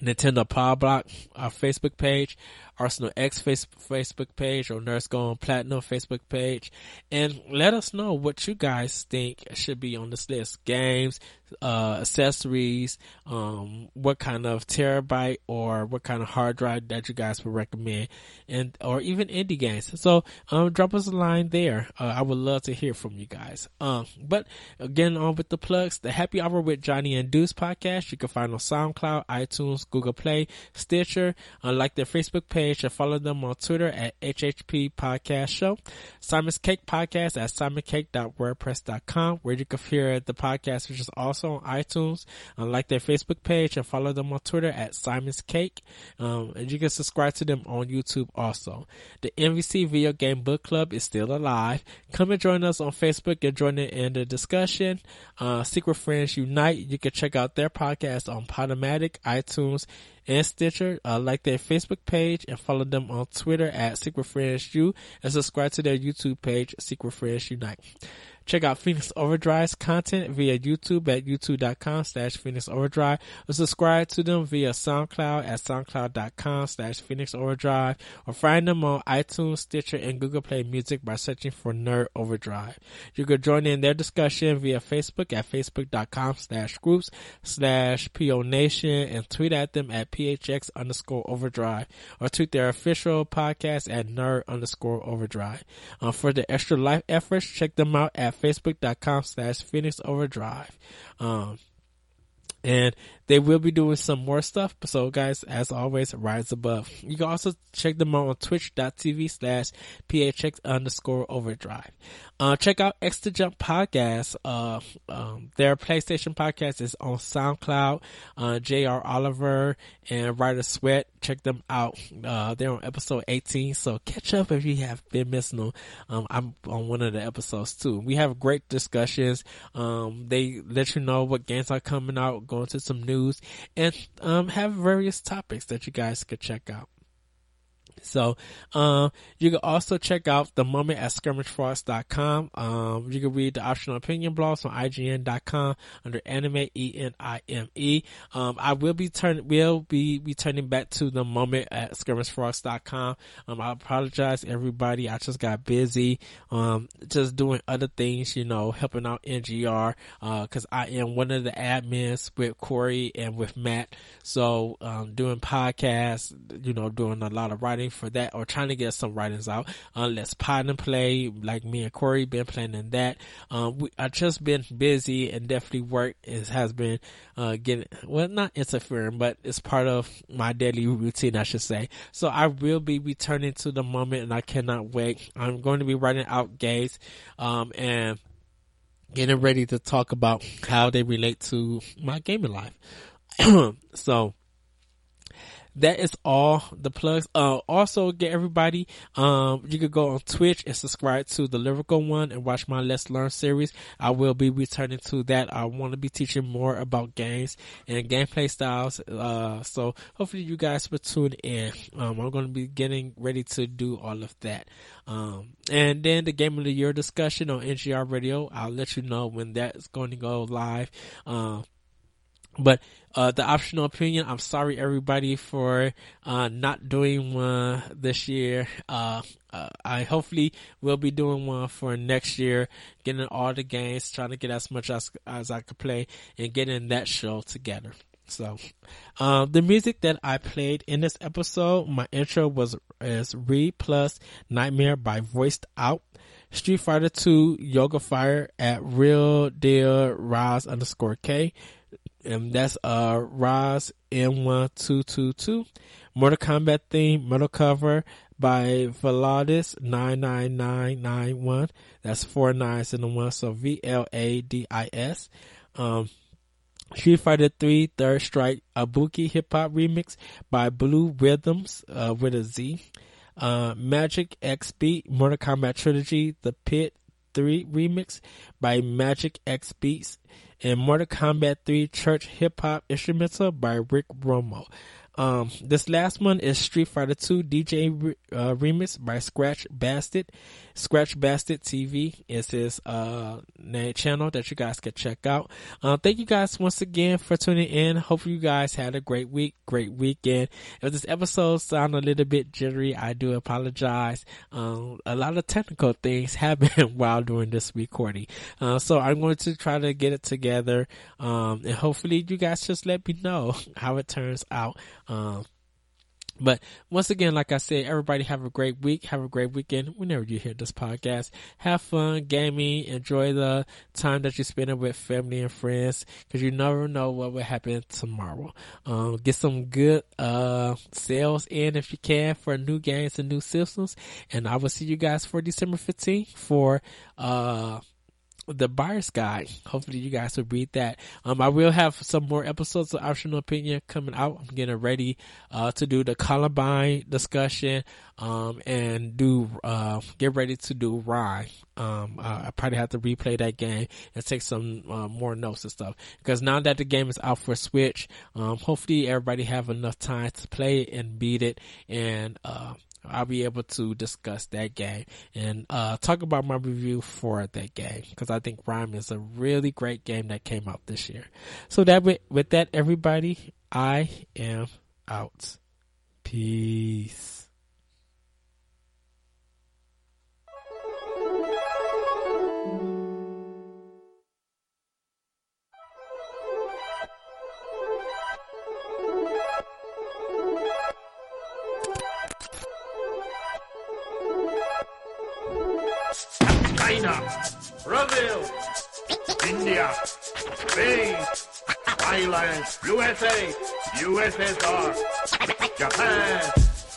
Nintendo Power Block, our Facebook page, Arsenal X face, Facebook page, or Nerds Gone Platinum Facebook page, and let us know what you guys think should be on this list. Games, uh, accessories, um, what kind of terabyte or what kind of hard drive that you guys would recommend, and or even indie games. So um, drop us a line there. Uh, I would love to hear from you guys. Um, but again, on with the plugs, the Happy Hour with Johnny and Deuce podcast you can find on SoundCloud, iTunes, Google Play, Stitcher. Uh, like their Facebook page and follow them on Twitter at HHP Podcast Show. Simon's Cake Podcast at simoncake.wordpress.com where you can hear the podcast, which is also on iTunes. Uh, like their Facebook page and follow them on Twitter at Simon's Cake. Um, and you can subscribe to them on YouTube also. The MVC Video Game Book Club is still alive. Come and join us on Facebook and join in the discussion. Uh, Secret Friends Unite. You can check out their podcast on Podomatic, iTunes, and Stitcher. Uh, like their Facebook page and follow them on Twitter at Secret Friends U and subscribe to their YouTube page, Secret Friends Unite. Check out Phoenix Overdrive's content via YouTube at youtube.com slash Phoenix Overdrive or subscribe to them via SoundCloud at soundcloud.com slash Phoenix Overdrive or find them on iTunes, Stitcher, and Google Play Music by searching for Nerd Overdrive. You can join in their discussion via Facebook at facebook.com slash groups slash PO Nation and tweet at them at PHX underscore overdrive or tweet their official podcast at nerd underscore overdrive. Uh, for the extra life efforts, check them out at facebook.com slash Phoenix Overdrive. Um, and they will be doing some more stuff. So guys, as always, rise above. You can also check them out on twitch.tv slash phx underscore overdrive. Uh, check out Extra Jump Podcast. Uh, um, their PlayStation podcast is on SoundCloud. Uh, J.R. Oliver and Ryder Sweat. Check them out. Uh, they're on episode 18. So catch up if you have been missing them. Um, I'm on one of the episodes too. We have great discussions. Um, they let you know what games are coming out, going to some news, and um, have various topics that you guys could check out. So, um, you can also check out the moment at skirmishfrost.com. Um, you can read the optional opinion blogs on IGN.com under anime E-N-I-M-E. Um, I will be turning, will be returning back to the moment at skirmishfrost.com. Um, I apologize everybody. I just got busy, um, just doing other things, you know, helping out NGR, uh, cause I am one of the admins with Corey and with Matt. So, um, doing podcasts, you know, doing a lot of writing for that or trying to get some writings out. Let's pod and play like me and Corey been planning that. Um, we, I just been busy and definitely work is, has been, uh, getting, well, not interfering, but it's part of my daily routine, I should say. So I will be returning to the moment and I cannot wait. I'm going to be writing out games, um, and getting ready to talk about how they relate to my gaming life. so, that is all the plugs. Uh, also get everybody, um, you could go on Twitch and subscribe to the Lyrical One and watch my Let's Learn series. I will be returning to that. I want to be teaching more about games and gameplay styles. Uh, so hopefully you guys will tune in. Um, I'm going to be getting ready to do all of that. Um, and then the game of the year discussion on NGR radio. I'll let you know when that's going to go live. Um, but uh, the optional opinion, I'm sorry everybody for uh, not doing one this year. Uh, uh, I hopefully will be doing one for next year, getting all the games, trying to get as much as as I could play, and getting that show together. So, um, the music that I played in this episode, my intro was is Re plus Nightmare by Voiced Out. Street Fighter 2 Yoga Fire at Real Deal Rise underscore K and that's uh Roz M1222. Mortal Kombat theme, metal cover by Valadis 99991. That's four nines in the one, so V L A D I S. Um, Street Fighter 3 Third Strike Abuki Hip Hop Remix by Blue Rhythms uh, with a Z. Uh, Magic X Beat Mortal Kombat Trilogy The Pit 3 Remix by Magic X Beats and Mortal Kombat 3 Church Hip Hop Instrumental by Rick Romo. Um, this last one is Street Fighter 2 DJ uh, remix by Scratch Bastard. Scratch Bastard TV is his uh channel that you guys can check out. Uh, thank you guys once again for tuning in. Hope you guys had a great week, great weekend. If this episode sound a little bit jittery, I do apologize. Um, a lot of technical things happen while doing this recording. Uh, so I'm going to try to get it together. Um, and hopefully you guys just let me know how it turns out. Um, but once again, like I said, everybody have a great week. Have a great weekend whenever you hear this podcast. Have fun, gaming, enjoy the time that you're spending with family and friends because you never know what will happen tomorrow. Um, get some good, uh, sales in if you can for new games and new systems. And I will see you guys for December 15th for, uh, the buyer's guide. Hopefully you guys will read that. Um, I will have some more episodes of optional opinion coming out. I'm getting ready, uh, to do the Columbine discussion, um, and do, uh, get ready to do Rime. Um, uh, I probably have to replay that game and take some, uh, more notes and stuff. Because now that the game is out for Switch, um, hopefully everybody have enough time to play it and beat it and, uh, I'll be able to discuss that game and uh, talk about my review for that game because I think Rime is a really great game that came out this year. So that with, with that, everybody, I am out. Peace. Brazil, India, Spain, Thailand, USA, USSR, Japan,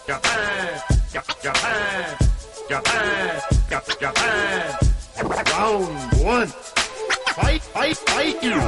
Japan, Ja- Japan, Japan, Japan. Round one. Fight, fight, fight you.